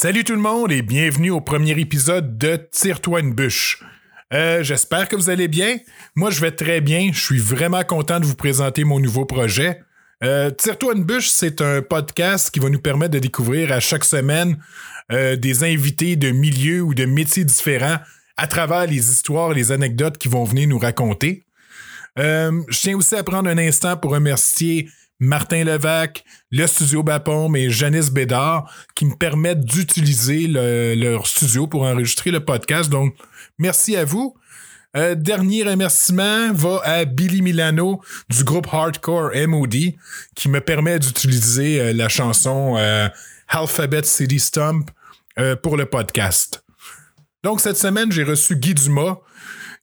Salut tout le monde et bienvenue au premier épisode de Tire-toi une bûche. Euh, J'espère que vous allez bien. Moi, je vais très bien. Je suis vraiment content de vous présenter mon nouveau projet. Euh, Tire-toi une bûche, c'est un podcast qui va nous permettre de découvrir à chaque semaine euh, des invités de milieux ou de métiers différents à travers les histoires, les anecdotes qui vont venir nous raconter. Je tiens aussi à prendre un instant pour remercier Martin Levac, le studio Bapom et Janice Bédard qui me permettent d'utiliser le- leur studio pour enregistrer le podcast. Donc, merci à vous. Euh, dernier remerciement va à Billy Milano du groupe Hardcore MOD qui me permet d'utiliser euh, la chanson euh, Alphabet City Stump pour le podcast. Donc, cette semaine, j'ai reçu Guy Dumas.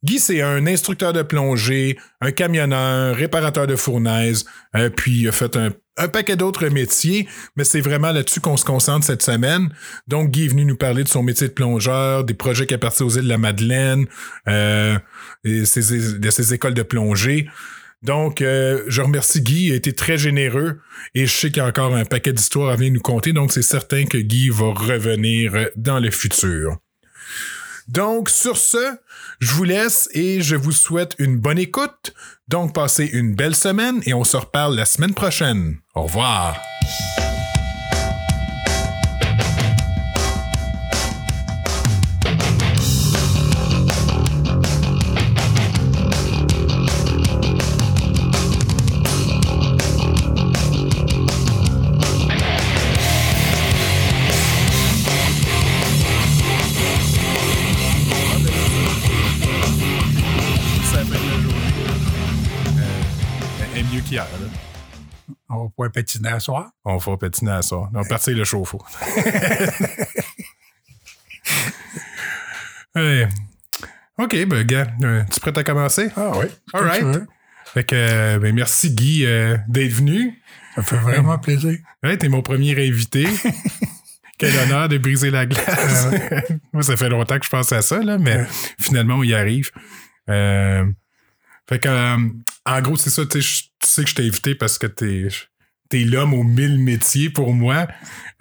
Guy, c'est un instructeur de plongée, un camionneur, réparateur de fournaise, euh, puis il a fait un, paquet d'autres métiers, mais c'est vraiment là-dessus qu'on se concentre cette semaine. Donc, Guy est venu nous parler de son métier de plongeur, des projets qu'il a partis aux îles de la Madeleine, euh, de ses écoles de plongée. Donc, euh, je remercie Guy, il a été très généreux et je sais qu'il y a encore un paquet d'histoires à venir nous conter, donc c'est certain que Guy va revenir dans le futur. Donc, sur ce, je vous laisse et je vous souhaite une bonne écoute. Donc, passez une belle semaine et on se reparle la semaine prochaine. Au revoir. Pouvoir patiner à soir. On va patiner à ça. On va partir le chauffe-eau. OK, ben, gars, euh, tu es prêt à commencer? Ah oui. All right. Fait que, euh, ben, merci Guy euh, d'être venu. Ça fait vraiment plaisir. Ouais, t'es mon premier invité. Quel honneur de briser la glace. Moi, ça fait longtemps que je pense à ça, là, mais Ouais. finalement, on y arrive. Euh, fait que, en gros, c'est ça, tu sais, je- tu sais que je t'ai invité parce que t'es es l'homme aux mille métiers pour moi.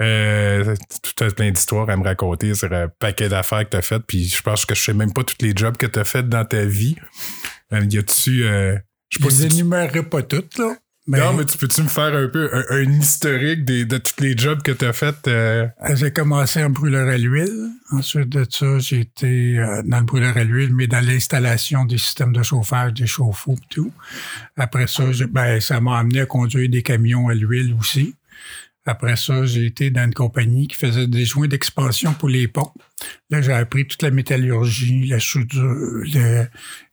Euh, as plein d'histoires à me raconter sur un paquet d'affaires que tu as faites, puis je pense que je sais même pas tous les jobs que tu as fait dans ta vie. Euh, y a-tu. euh, je pas les énumérerai pas toutes, là. Mais, non, mais tu peux-tu me faire un peu un, un historique des- de tous les jobs que tu as fait? euh, j'ai commencé en brûleur à l'huile. Ensuite de ça, j'ai été euh, dans le brûleur à l'huile, mais dans l'installation des systèmes de chauffage, des chauffe-eau et tout. Après ça, ben, ça m'a amené à conduire des camions à l'huile aussi. Après ça, j'ai été dans une compagnie qui faisait des joints d'expansion pour les ponts. Là, j'ai appris toute la métallurgie, la soudure, le-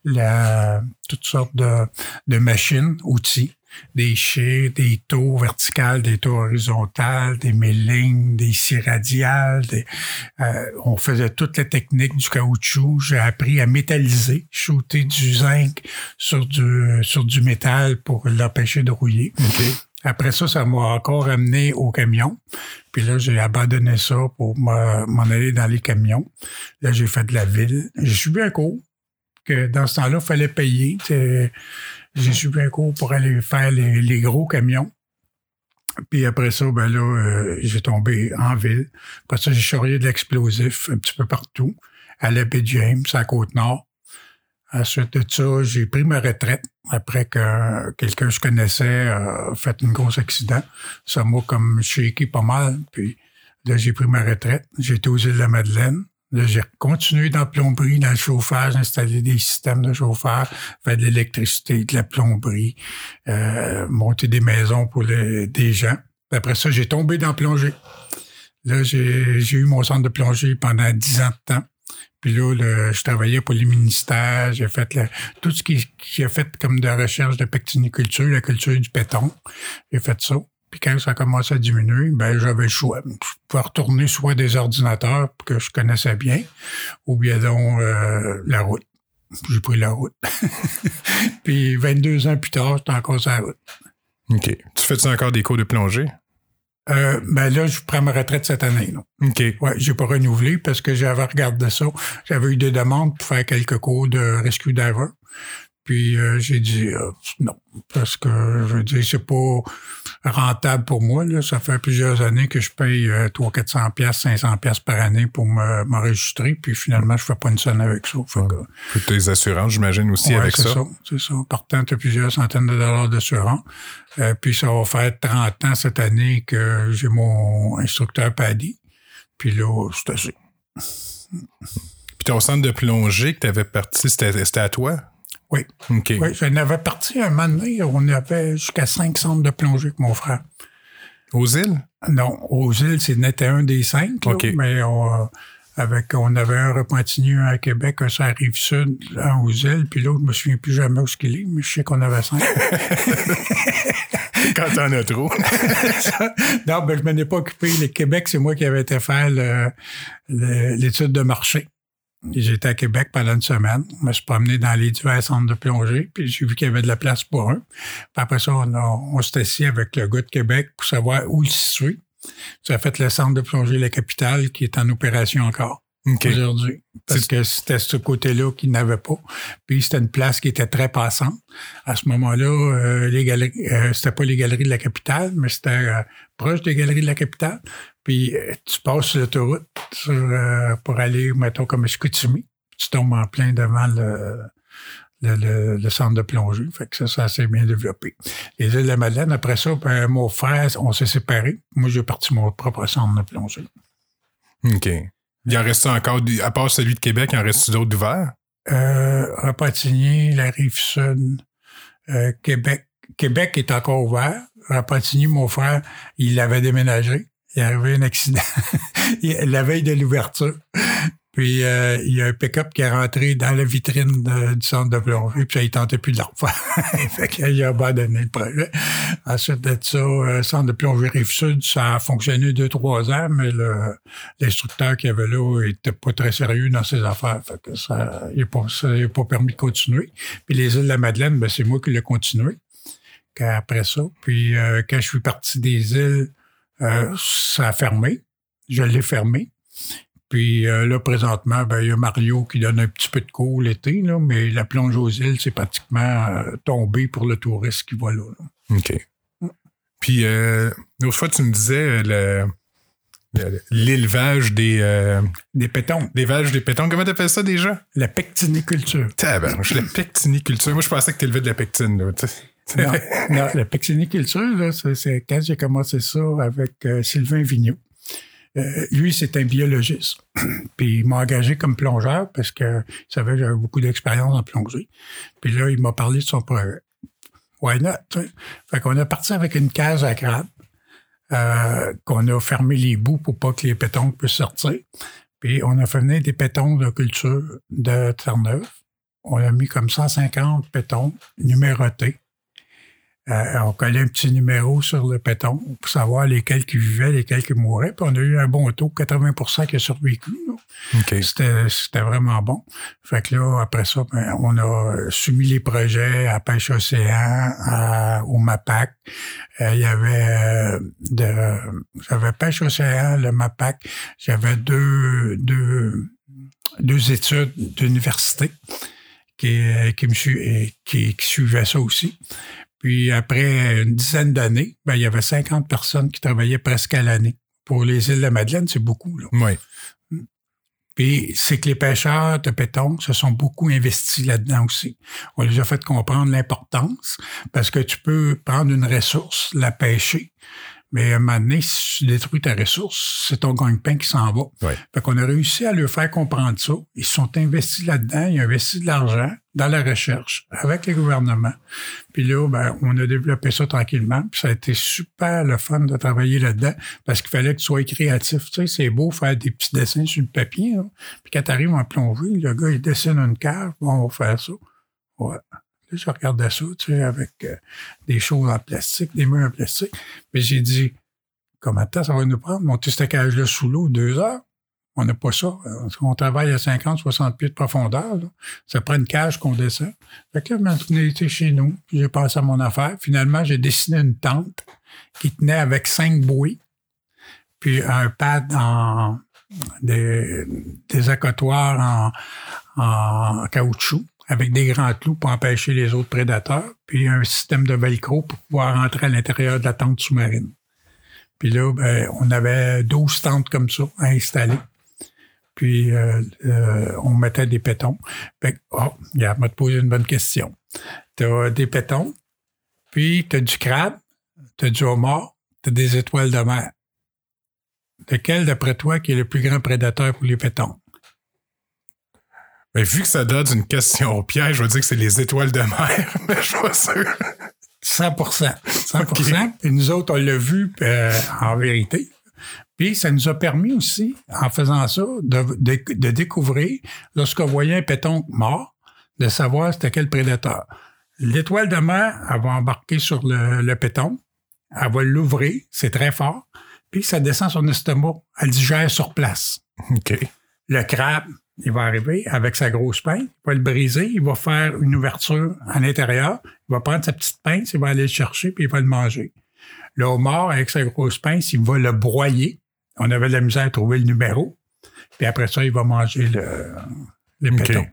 la, toutes sortes de, de machines, outils, des chais, des taux verticales, des taux horizontales, des millings, des scies radiales. Des, euh, on faisait toute la technique du caoutchouc. J'ai appris à métalliser, shooter du zinc sur du, sur du métal pour l'empêcher de rouiller. Après ça, ça m'a encore amené au camion. Puis là, j'ai abandonné ça pour me- m'en aller dans les camions. Là, j'ai fait de la ville. J'ai suivi un cours que dans ce temps-là, il fallait payer. J'ai suivi un cours pour aller faire les, gros camions. Puis après ça, ben là, euh, j'ai tombé en ville. Après ça, j'ai charrié de l'explosif un petit peu partout, à la baie James, à Côte-Nord. Ensuite de ça, j'ai pris ma retraite après que quelqu'un que je connaissais a fait un gros accident. Ça m'a comme shaké pas mal. Puis là, j'ai pris ma retraite. J'ai été aux îles de la Madeleine. J'ai continué dans la plomberie, dans le chauffage, installer des systèmes de chauffage, faire de l'électricité, de la plomberie, euh, monter des maisons pour les- des gens. Puis Après ça, j'ai tombé dans la plongée. Là, j'ai eu mon centre de plongée pendant dix ans de temps. Puis là, je travaillais pour les ministères, j'ai fait tout ce qui, qui a fait comme de recherche de pectiniculture, la culture du péton. J'ai fait ça. Puis quand ça a commencé à diminuer, ben j'avais le choix. Je pouvais retourner soit des ordinateurs que je connaissais bien, ou bien donc euh, la route. J'ai pris la route. Puis 22 ans plus tard, j'étais encore sur la route. OK. Tu fais-tu encore des cours de plongée? Euh, ben là, je prends ma retraite cette année. là. OK. Ouais, j'ai pas renouvelé parce que j'avais regardé ça. J'avais eu des demandes pour faire quelques cours de rescue diver. Puis euh, j'ai dit euh, non, parce que je veux dire, c'est pas rentable pour moi. Là. Ça fait plusieurs années que je paye euh, 300 400 pièces, 500 pièces par année pour me- m'enregistrer. Puis finalement, je fais pas une scène avec ça. Fait que, Puis tes assurances, j'imagine aussi Ouais, avec c'est ça. C'est ça. Partant, tu as plusieurs centaines de dollars d'assurance. Euh, puis ça va faire 30 ans cette année que j'ai mon instructeur Paddy. Puis là, c'est assez. Puis ton centre de plongée que tu avais parti, c'était à toi? Oui. OK. Oui, j'en avais parti un moment donné, on avait jusqu'à cinq centres de plongée avec mon frère. Aux îles? Non, aux îles, c'est n'était un des cinq, là, OK. mais on, euh, avec, on avait un Repentigny, un à Québec, un sur la rive sud, un aux îles, puis l'autre, je me souviens plus jamais où ce qu'il est, mais je sais qu'on avait cinq. Quand t'en as trop. non, ben, je m'en ai pas occupé. Le Québec, c'est moi qui avais été faire l'étude de marché. J'étais à Québec pendant une semaine. Je me suis promené dans les divers centres de plongée, puis j'ai vu qu'il y avait de la place pour un. Puis après ça, on, on s'est assis avec le gars de Québec pour savoir où le situer. Ça a fait le centre de plongée La Capitale qui est en opération encore Aujourd'hui. Parce que c'était ce côté-là qu'il n'avait pas. Puis c'était une place qui était très passante. À ce moment-là, euh, les galeries, euh, c'était pas les galeries de la capitale, mais c'était euh, proche des galeries de la capitale. Puis tu passes sur l'autoroute pour aller, mettons, comme Chicoutimi. Tu tombes en plein devant le, le, le- le centre de plongée. Fait que ça, ça s'est bien développé. Les îles de la Madeleine, après ça, ben, mon frère, on s'est séparés. Moi, j'ai parti mon propre centre de plongée. OK. Il en reste encore, à part celui de Québec, il en reste d'autres d'ouvert? Euh, Repentigny, la rive sud, euh, Québec. Québec est encore ouvert. Repentigny, mon frère, il avait déménagé. Il est arrivé un accident la veille de l'ouverture. Puis euh, il y a un pick-up qui est rentré dans la vitrine du centre de plongée, puis ça, il tentait plus de le refaire. fait qu'il a abandonné le projet. Ensuite de ça, euh, centre de plongée Rive-Sud, ça a fonctionné deux, trois ans, mais le- l'instructeur qu'il y avait là était pas très sérieux dans ses affaires. Ça, n'a pas, pas permis de continuer. Puis les îles de la Madeleine, ben, c'est moi qui l'ai continué après ça. Puis euh, quand je suis parti des îles, euh, ça a fermé. Je l'ai fermé. Puis euh, là, présentement, ben, il y a Mario qui donne un petit peu de cours l'été, là, mais la plonge aux îles, c'est pratiquement euh, tombé pour le touriste qui va là. là. OK. Puis, euh, l'autre fois, tu me disais le- le- l'élevage des, euh, Des pétons, vaches, des pétons. Comment t'appelles ça déjà? la pectiniculture. Tabarnouche, la pectiniculture. Moi, je pensais que t'élevais de la pectine. Là, tu non, non, la pectiniculture, là, c'est, c'est quand j'ai commencé ça avec euh, Sylvain Vigneault. Euh, lui, c'est un biologiste. Puis il m'a engagé comme plongeur parce qu'il savait que j'avais beaucoup d'expérience en plongée. Puis là, il m'a parlé de son projet. Why not? Fait qu'on a parti avec une cage à crabe, euh, qu'on a fermé les bouts pour pas que les pétons puissent sortir. Puis on a fait venir des pétons de culture de Terre-Neuve. On a mis comme 150 pétons numérotés. Euh, on collait un petit numéro sur le péton pour savoir lesquels qui vivaient, lesquels qui mouraient. Puis on a eu un bon taux, 80% qui a survécu. là. OK. C'était, vraiment bon. Fait que là, après ça, ben, on a soumis les projets à Pêche Océan, à- au MAPAC. Euh, Il y avait euh, de, j'avais Pêche Océan, le MAPAC. J'avais deux, deux, deux études d'université qui, me qui, qui suivaient ça aussi. Puis après une dizaine d'années, ben, il y avait 50 personnes qui travaillaient presque à l'année. Pour les îles de la Madeleine, c'est beaucoup. Là. Oui. Puis c'est que les pêcheurs de péton se sont beaucoup investis là-dedans aussi. On les a fait comprendre l'importance parce que tu peux prendre une ressource, la pêcher, mais à un moment donné, si tu détruis ta ressource, c'est ton gagne-pain qui s'en va. Ouais. Fait qu'on a réussi à leur faire comprendre ça. Ils se sont investis là-dedans, ils ont investi de l'argent dans la recherche avec les gouvernements. Puis là, ben, on a développé ça tranquillement. Puis ça a été super le fun de travailler là-dedans parce qu'il fallait que tu sois créatif. Tu sais, c'est beau faire des petits dessins sur le papier. hein. Puis quand tu arrives en plongée, le gars, il dessine une cave. Bon, on va faire ça. Ouais. Là, je regardais ça, tu sais, avec euh, des choses en plastique, des murs en plastique. Puis j'ai dit, temps ça va nous prendre? Monter cette cage-là sous l'eau, deux heures? On n'a pas ça. Euh, On travaille à 50, 60 pieds de profondeur. Ça prend une cage qu'on descend. Fait que là, maintenant, été chez nous, puis j'ai pensé à mon affaire. Finalement, j'ai dessiné une tente qui tenait avec cinq bouées, puis un pad en des, des accotoirs en, caoutchouc avec des grands clous pour empêcher les autres prédateurs, puis un système de velcro pour pouvoir rentrer à l'intérieur de la tente sous-marine. Puis là, ben, on avait 12 tentes comme ça à installer. Puis euh, euh, on mettait des pétons. Fait que, oh, regarde, m'a te posé une bonne question. Tu as des pétons, puis tu as du crabe, tu as du homard, tu as des étoiles de mer. Lequel, d'après toi, qui est le plus grand prédateur pour les pétons? Mais vu que ça donne une question au piège, je vais dire que c'est les étoiles de mer, mais je suis pas sûr. 100% 100% Et nous autres, on l'a vu euh, en vérité. Puis ça nous a permis aussi, en faisant ça, de, de, découvrir, lorsqu'on voyait un péton mort, de savoir c'était quel prédateur. L'étoile de mer, elle va embarquer sur le, le péton, elle va l'ouvrir, c'est très fort, puis ça descend son estomac, elle digère sur place. OK. Le crabe, il va arriver avec sa grosse pince, il va le briser, il va faire une ouverture à l'intérieur, il va prendre sa petite pince, il va aller le chercher, puis il va le manger. Le homard, avec sa grosse pince, il va le broyer. On avait de la misère à trouver le numéro. Puis après ça, il va manger le, les pétons.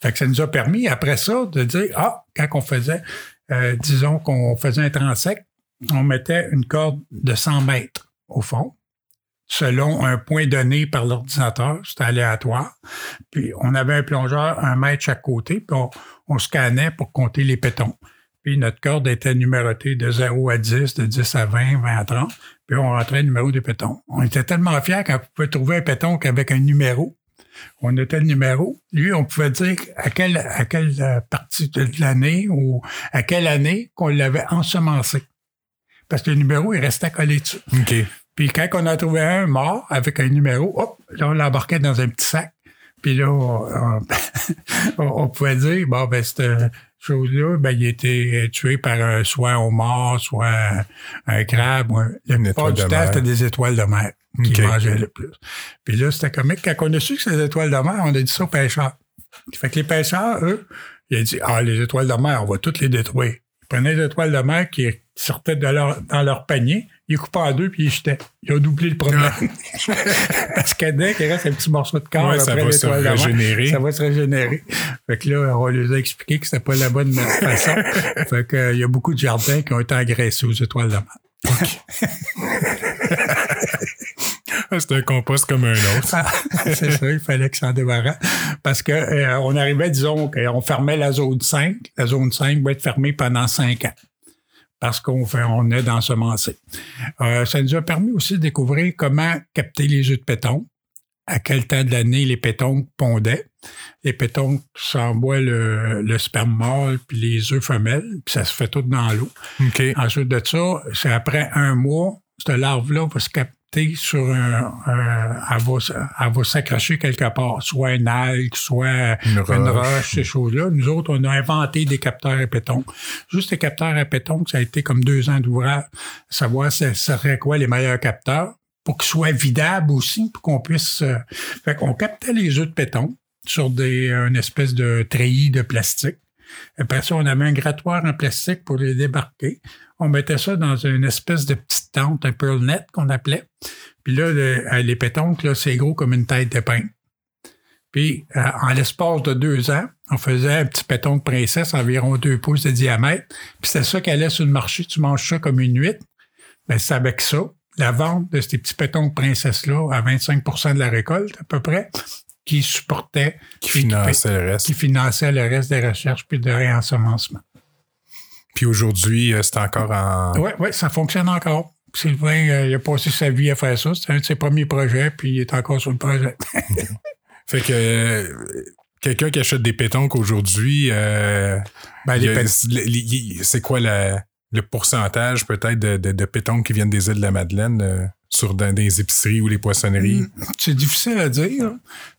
Fait que ça nous a permis, après ça, de dire, ah, quand on faisait, euh, disons qu'on faisait un transect, on mettait une corde de 100 mètres au fond selon un point donné par l'ordinateur. C'était aléatoire. Puis on avait un plongeur, un mètre chaque côté, puis on, scannait pour compter les pétons. Puis notre corde était numérotée de 0 à 10, de 10 à 20, 20 à 30. Puis on rentrait le numéro des pétons. On était tellement fiers quand on pouvait trouver un péton avec un numéro. On notait le numéro. Lui, on pouvait dire à quelle, à quelle euh, partie de l'année ou à quelle année qu'on l'avait ensemencé. Parce que le numéro, il restait collé dessus. Puis quand on a trouvé un mort avec un numéro, hop, là, on l'embarquait dans un petit sac. Puis là, on, pouvait dire, bon, ben, cette chose-là, ben, il était tué par soit un mort, soit un, crabe. Le plupart du temps, c'était des étoiles de mer qui mangeaient le plus. Puis là, c'était comique. Quand on a su que c'était des étoiles de mer, on a dit ça aux pêcheurs. Fait que les pêcheurs, eux, ils ont dit, ah, les étoiles de mer, on va toutes les détruire. Ils prenaient les étoiles de mer qui sortaient de leur, dans leur panier, il coupait en deux puis il jetait. Il a doublé le problème. Parce que dès qu'il reste un petit morceau de corps, ça va se régénérer. Ça va se régénérer. Fait que là, on lui a expliqué que c'était pas la bonne façon. fait que, il y a beaucoup de jardins qui ont été agressés aux étoiles de mer. c'est un compost comme un autre. Ah, c'est ça, il fallait que ça en débarrasse. Parce que euh, on arrivait, disons, qu'on fermait la zone 5. La zone 5 va être fermée pendant 5 ans parce qu'on fait, on est dans ce Euh, ça nous a permis aussi de découvrir comment capter les œufs de péton, à quel temps de l'année les pétons pondaient. Les pétons s'envoient le, le sperme mâle puis les œufs femelles, puis ça se fait tout dans l'eau. Ensuite de ça, c'est après un mois, cette larve-là va se capter sur un, elle va, s'accrocher quelque part, soit une algue, soit une roche, ces choses-là. Nous autres, on a inventé des capteurs à péton. Juste les capteurs à péton, ça a été comme deux ans d'ouvrage, savoir ce serait quoi les meilleurs capteurs pour qu'ils soient vidables aussi, pour qu'on puisse... Euh, fait qu'on captait les œufs de péton sur des, une espèce de treillis de plastique. Après ça, on avait un grattoir en plastique pour les débarquer. On mettait ça dans une espèce de petite tente, un pearl net qu'on appelait. Puis là, euh, les pétonques, là, c'est gros comme une tête de pain. Puis, euh, en l'espace de deux ans, on faisait un petit péton princesse environ deux pouces de diamètre. Puis c'était ça qui allait sur le marché. Tu manges ça comme une huître. Ben, c'est avec ça. La vente de ces petits pétons de princesse-là à 25% de la récolte, à peu près, qui supportait... Qui finançait le reste. Qui finançait le reste des recherches puis de réensemencement. Puis aujourd'hui, euh, c'est encore en. Oui, ouais, ça fonctionne encore. Sylvain, euh, il a passé sa vie à faire ça. C'était un de ses premiers projets, puis il est encore sur le projet. fait que euh, quelqu'un qui achète des pétonques aujourd'hui, ben, c'est quoi le pourcentage peut-être de, de, pétonques qui viennent des îles de la Madeleine sur des épiceries ou les poissonneries? Hmm, c'est difficile à dire.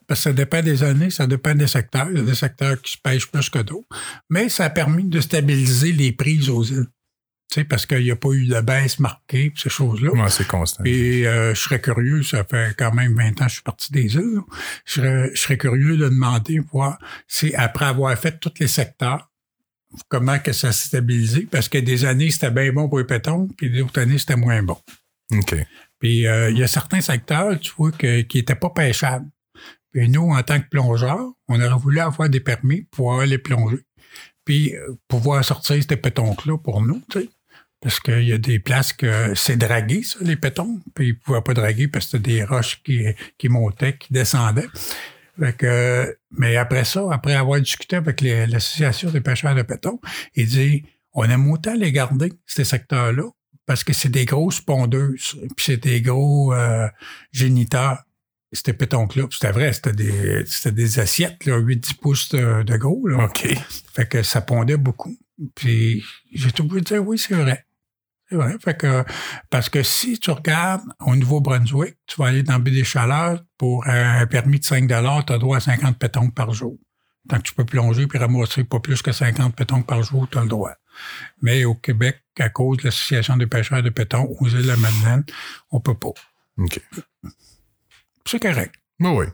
Parce que ça dépend des années, ça dépend des secteurs. Il y a des secteurs qui se pêchent plus que d'autres. Mais ça a permis de stabiliser les prises aux îles. Tu sais, parce qu'il n'y a pas eu de baisse marquée, ces choses-là. Ouais, c'est constant. Et euh, je serais curieux, ça fait quand même 20 ans que je suis parti des îles. Je serais, curieux de demander, voir si après avoir fait tous les secteurs, comment que ça s'est stabilisé. Parce que des années, c'était bien bon pour les pétons, puis d'autres années, c'était moins bon. OK. Puis euh, il y a certains secteurs, tu vois, qui n'étaient pas pêchables. Puis nous, en tant que plongeurs, on aurait voulu avoir des permis pour pouvoir aller plonger. Puis euh, pouvoir sortir ces pétons-là pour nous, tu sais. Parce qu'il y a des places que c'est dragué, ça, les pétons. Puis ils ne pouvaient pas draguer parce que c'était des roches qui, qui montaient, qui descendaient. Fait que, mais après ça, après avoir discuté avec l'Association des pêcheurs de pétons, il dit on aime autant les garder, ces secteurs-là, parce que c'est des grosses pondeuses, puis c'est des gros euh, géniteurs. C'était pétoncles-là. Puis C'était vrai, c'était des, c'était des assiettes, là, 8-10 pouces de, de gros. Là. OK. Fait que ça pondait beaucoup. Puis j'ai tout voulu dire oui, c'est vrai. C'est vrai. Fait que, parce que si tu regardes au Nouveau-Brunswick, tu vas aller dans Baie des Chaleurs pour un permis de 5 tu as droit à 50 pétons par jour. Tant que tu peux plonger puis ramasser pas plus que 50 pétons par jour, tu as le droit. Mais au Québec, à cause de l'Association des pêcheurs de pétons aux îles de la Madeleine, on peut pas. OK. C'est correct. Oui, oui.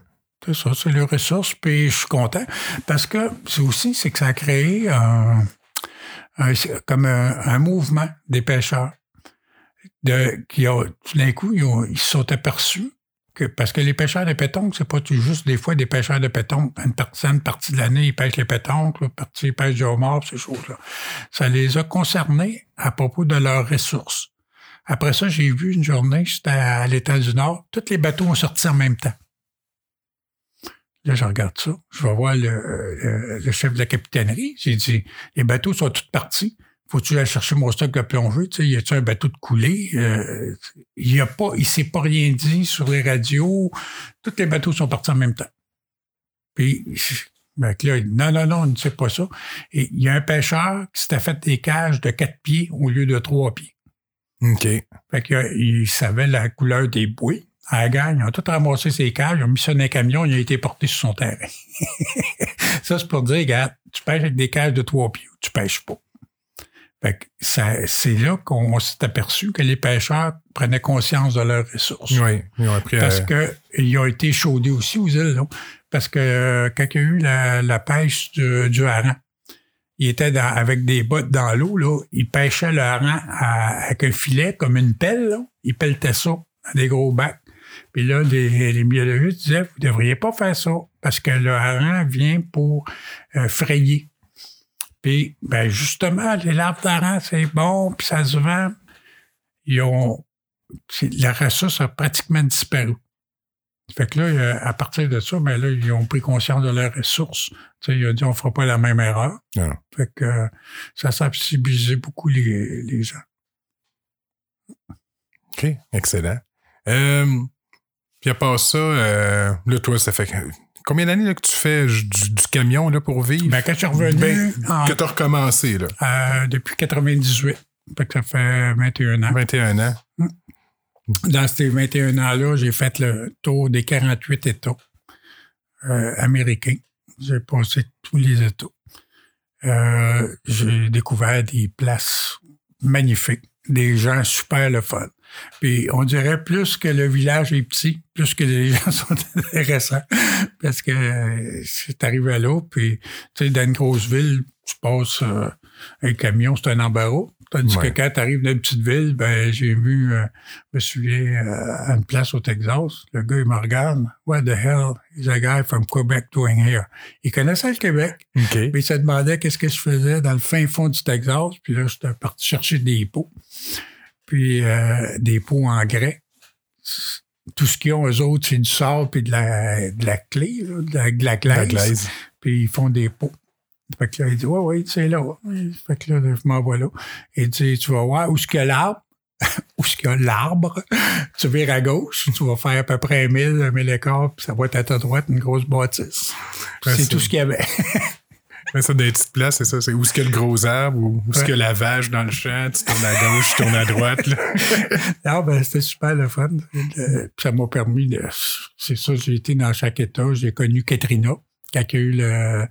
C'est ça, c'est les ressources, puis je suis content. Parce que c'est aussi, c'est que ça a créé un, un- comme un, mouvement des pêcheurs. De, qui a, tout d'un coup, ils, ont- ils se sont aperçus que, parce que les pêcheurs de pétanque, c'est pas juste des fois des pêcheurs de pétanque. Une une partie de l'année, ils pêchent les pétanques, l'autre partie, ils pêchent du homard, ces choses-là. Ça les a concernés à propos de leurs ressources. Après ça, j'ai vu une journée, j'étais à l'état du Nord, tous les bateaux ont sorti en même temps. Là, je regarde ça. Je vais voir le, le- le chef de la capitainerie. J'ai dit, les bateaux sont tous partis. Faut-tu aller chercher mon stock de plongée? Tu sais, y a-tu un bateau de coulée? Euh, il y a pas, il s'est pas rien dit sur les radios. Tous les bateaux sont partis en même temps. Puis, ben, là, il dit, non, non, non, on ne sait pas ça. Et il y a un pêcheur qui s'était fait des cages de quatre pieds au lieu de trois pieds. OK. Fait qu'il savait la couleur des bouées. À la gang, ils ont tout ramassé ses cages, ils ont mis ça dans un camion, il a été porté sur son terrain. ça, c'est pour dire, regarde, tu pêches avec des cages de trois pieds tu pêches pas. Fait que ça, c'est là qu'on s'est aperçu que les pêcheurs prenaient conscience de leurs ressources. Oui. Ils ont appris Parce à... que ils ont été chaudés aussi aux îles, là. Parce que euh, quand il y a eu la, la pêche du, du hareng, il était dans- avec des bottes dans l'eau, là. Il pêchait le hareng à- avec un filet comme une pelle, là. Il pelletait ça dans des gros bacs. Puis là, les, les biologistes disaient, vous ne devriez pas faire ça parce que le hareng vient pour euh, frayer. Puis, ben justement, les larves d'hareng, c'est bon, puis ça se vend. Ils ont... La ressource a pratiquement disparu. Fait que là, à partir de ça, ben là, ils ont pris conscience de leurs ressources. Tu sais, ils ont dit, on fera pas la même erreur. Non. Fait que ça a sensibilisé beaucoup les, les gens. OK. Excellent. Euh, puis à part ça, euh, là, toi, ça fait combien d'années là, que tu fais du, du camion là, pour vivre? Ben, quand je suis revenu, Ben, en- que tu as recommencé, là. euh, depuis 98, fait que ça fait 21 ans. 21 ans. Dans ces 21 ans-là, j'ai fait le tour des 48 États euh, américains. J'ai passé tous les États. Euh, j'ai découvert des places magnifiques, des gens super le fun. Puis on dirait plus que le village est petit, plus que les gens sont intéressants. Parce que euh, c'est arrivé là, puis tu sais, dans une grosse ville, tu passes euh, un camion, c'est un embarras. Tandis Ouais. que quand tu arrives dans une petite ville, ben j'ai vu, euh, je me souviens, à une place au Texas, le gars, il me regarde. What the hell is a guy from Quebec doing here? Il connaissait le Québec. OK. Puis il se demandait qu'est-ce que je faisais dans le fin fond du Texas. Puis là, j'étais parti chercher des pots. Puis euh, des pots en grès. Tout ce qu'ils ont, eux autres, c'est du sable puis de la, de la clé, là, de, la, de la glaise. La glaise. Puis ils font des pots. Fait que là, il dit, ouais, ouais, c'est là. Fait que là, je m'envoie là. Il dit, tu vas voir où est-ce qu'il y a l'arbre. où est-ce qu'il y a l'arbre. tu vires à gauche. Tu vas faire à peu près 1000, 1000 écarts. Puis ça va être à ta droite une grosse bâtisse. C'est- tout ce qu'il y avait. Mais ça, les petites places, c'est ça. C'est où est-ce qu'il y a le gros arbre ou où est-ce qu'il y a la vache dans le champ. Tu tournes à gauche, tu tournes à droite. Là. Non, ben, c'était super le fun. Ça m'a permis de. C'est ça, j'ai été dans chaque État. J'ai connu Katrina. Quand il y a eu le,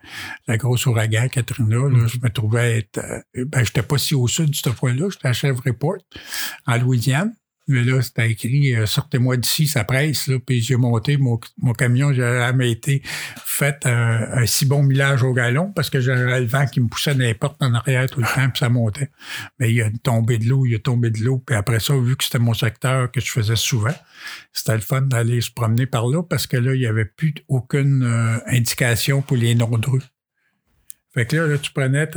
la grosse ouragan Katrina, là, je me trouvais être. euh, Ben, j'étais pas si au sud cette fois-là. J'étais à Shreveport, en Louisiane. Mais là, c'était écrit euh, Sortez-moi d'ici, ça presse. Là. Puis j'ai monté mon, mon camion, j'avais jamais été fait un, si bon millage au galon parce que j'avais le vent qui me poussait portes en arrière tout le temps, puis ça montait. Mais il a tombé de l'eau, il a tombé de l'eau. Puis après ça, vu que c'était mon secteur que je faisais souvent, c'était le fun d'aller se promener par là parce que là, il n'y avait plus aucune euh, indication pour les rue. Fait que là, là tu prenais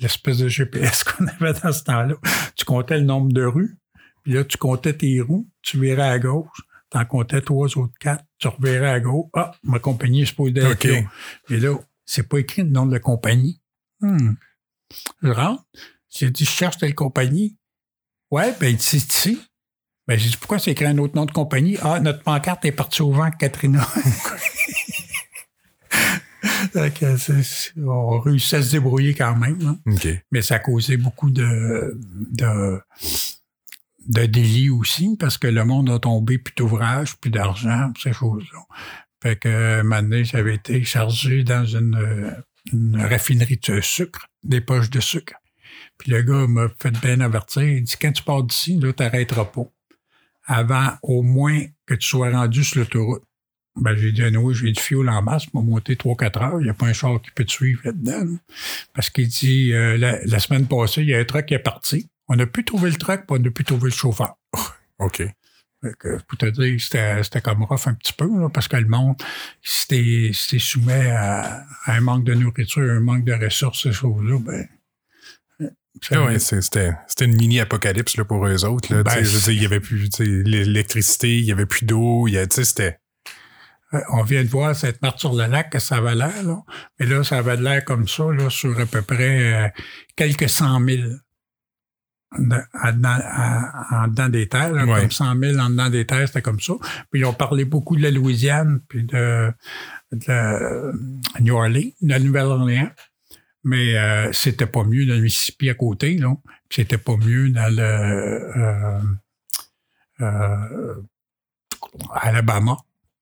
l'espèce de GPS qu'on avait dans ce temps-là. Tu comptais le nombre de rues, puis là, tu comptais tes roues, tu virais à gauche, tu en comptais trois autres quatre, tu reverrais à gauche. Ah, ma compagnie est supposée être OK. là. Et là, c'est pas écrit le nom de la compagnie. Hmm. Je rentre, j'ai dit, je cherche telle compagnie. Ouais, ben, c'est ici. Ben, j'ai dit, pourquoi c'est écrit un autre nom de compagnie? Ah, notre pancarte est partie au vent, Katrina. C'est- on réussit à se débrouiller quand même. hein. Mais ça a causé beaucoup de, de, de délits aussi, parce que le monde a tombé plus d'ouvrage, plus d'argent, ces choses-là. Fait que un moment donné, j'avais été chargé dans une, euh, une raffinerie de sucre, des poches de sucre. Puis le gars m'a fait bien avertir. Il dit quand tu pars d'ici, là, t'arrêteras pas. Avant au moins que tu sois rendu sur l'autoroute. Ben, j'ai dit, oui, j'ai du fioul en masse, m'a monté 3-4 heures. Il n'y a pas un char qui peut te suivre là-dedans. là. Parce qu'il dit, euh, la, la semaine passée, il y a un truck qui est parti. On a pu trouver le truck, puis on a pu trouver le chauffeur. OK. Fait que, pour te dire, c'était, comme rough un petit peu, là, parce que le monde, c'était, c'était soumis à, à un manque de nourriture, un manque de ressources, ces choses-là, ben, ouais, c'était une mini-apocalypse pour eux autres. Là, Ben, Tu sais, je veux dire, il n'y avait plus l'électricité, il n'y avait plus d'eau. C'était. Euh, On vient de voir cette marque sur le lac que ça avait l'air, là. Mais là, ça avait l'air comme ça, là, sur à peu près euh, quelques cent mille. En, dedans des terres, là, Ouais. comme 100 000 en dedans des terres, c'était comme ça. Puis ils ont parlé beaucoup de la Louisiane, puis de, de la- New Orleans, de la Nouvelle-Orléans. Mais euh, c'était pas mieux dans le Mississippi à côté, là. Puis c'était pas mieux dans le euh, euh, Alabama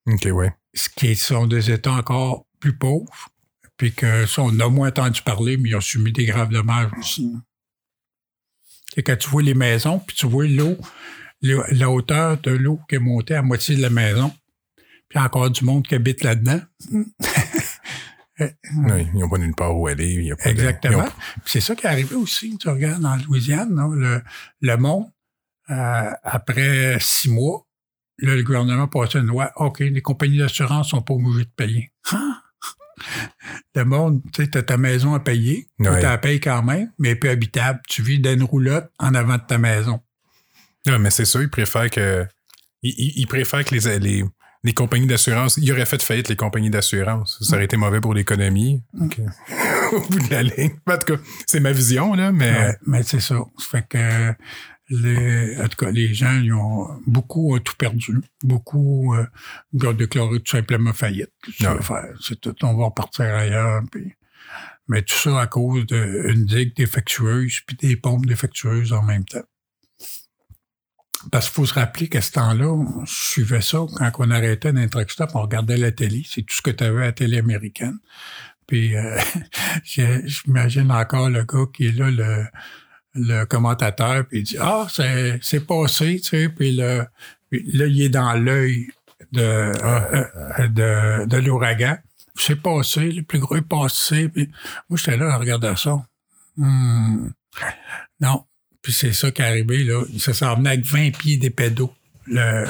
OK, ouais. ce qui sont des États encore plus pauvres, puis que ça, on a moins entendu parler, mais ils ont subi des graves dommages aussi. C'est quand tu vois les maisons, puis tu vois l'eau, la, hauteur de l'eau qui est montée à moitié de la maison, puis encore du monde qui habite là-dedans. Ils n'ont pas nulle part où aller. il y a pas Exactement. ont- C'est ça qui est arrivé aussi. Tu regardes en Louisiane, là, le, le monde, euh, après six mois, là, le gouvernement passé une loi. OK, les compagnies d'assurance sont pas obligées de payer. Hein? Le monde, tu sais, t'as ta maison à payer, tu Ouais. la payes quand même, mais elle est peu habitable. Tu vis dans une roulotte en avant de ta maison. Non, mais c'est ça, ils préfèrent que. Ils, préfèrent que les, les, les compagnies d'assurance. Ils auraient fait faillite les compagnies d'assurance. Ça aurait été mauvais pour l'économie. Donc, euh, Au bout de la ligne. En tout cas, c'est ma vision, là, mais. Ouais, mais c'est ça. Ça fait que les, en tout cas, les gens, ils ont beaucoup ont tout perdu. Beaucoup euh, ont déclaré tout simplement faillite. Ah faire? C'est tout, on va repartir ailleurs. Puis, mais tout ça à cause d'une digue défectueuse puis des pompes défectueuses en même temps. Parce qu'il faut se rappeler qu'à ce temps-là, je suivais ça quand on arrêtait d'un truck stop, on regardait la télé. C'est tout ce que tu avais à la télé américaine. Puis euh, j'imagine encore le gars qui est là, le, le commentateur, puis il dit Ah, c'est, c'est passé, tu sais, puis, le, puis là, il est dans l'œil de, euh, de, de l'ouragan. C'est passé, le plus gros est passé. Puis moi, j'étais là à regarder ça. Hmm. Non. Puis c'est ça qui est arrivé, là. Ça s'en venait avec 20 pieds d'épais d'eau. Le,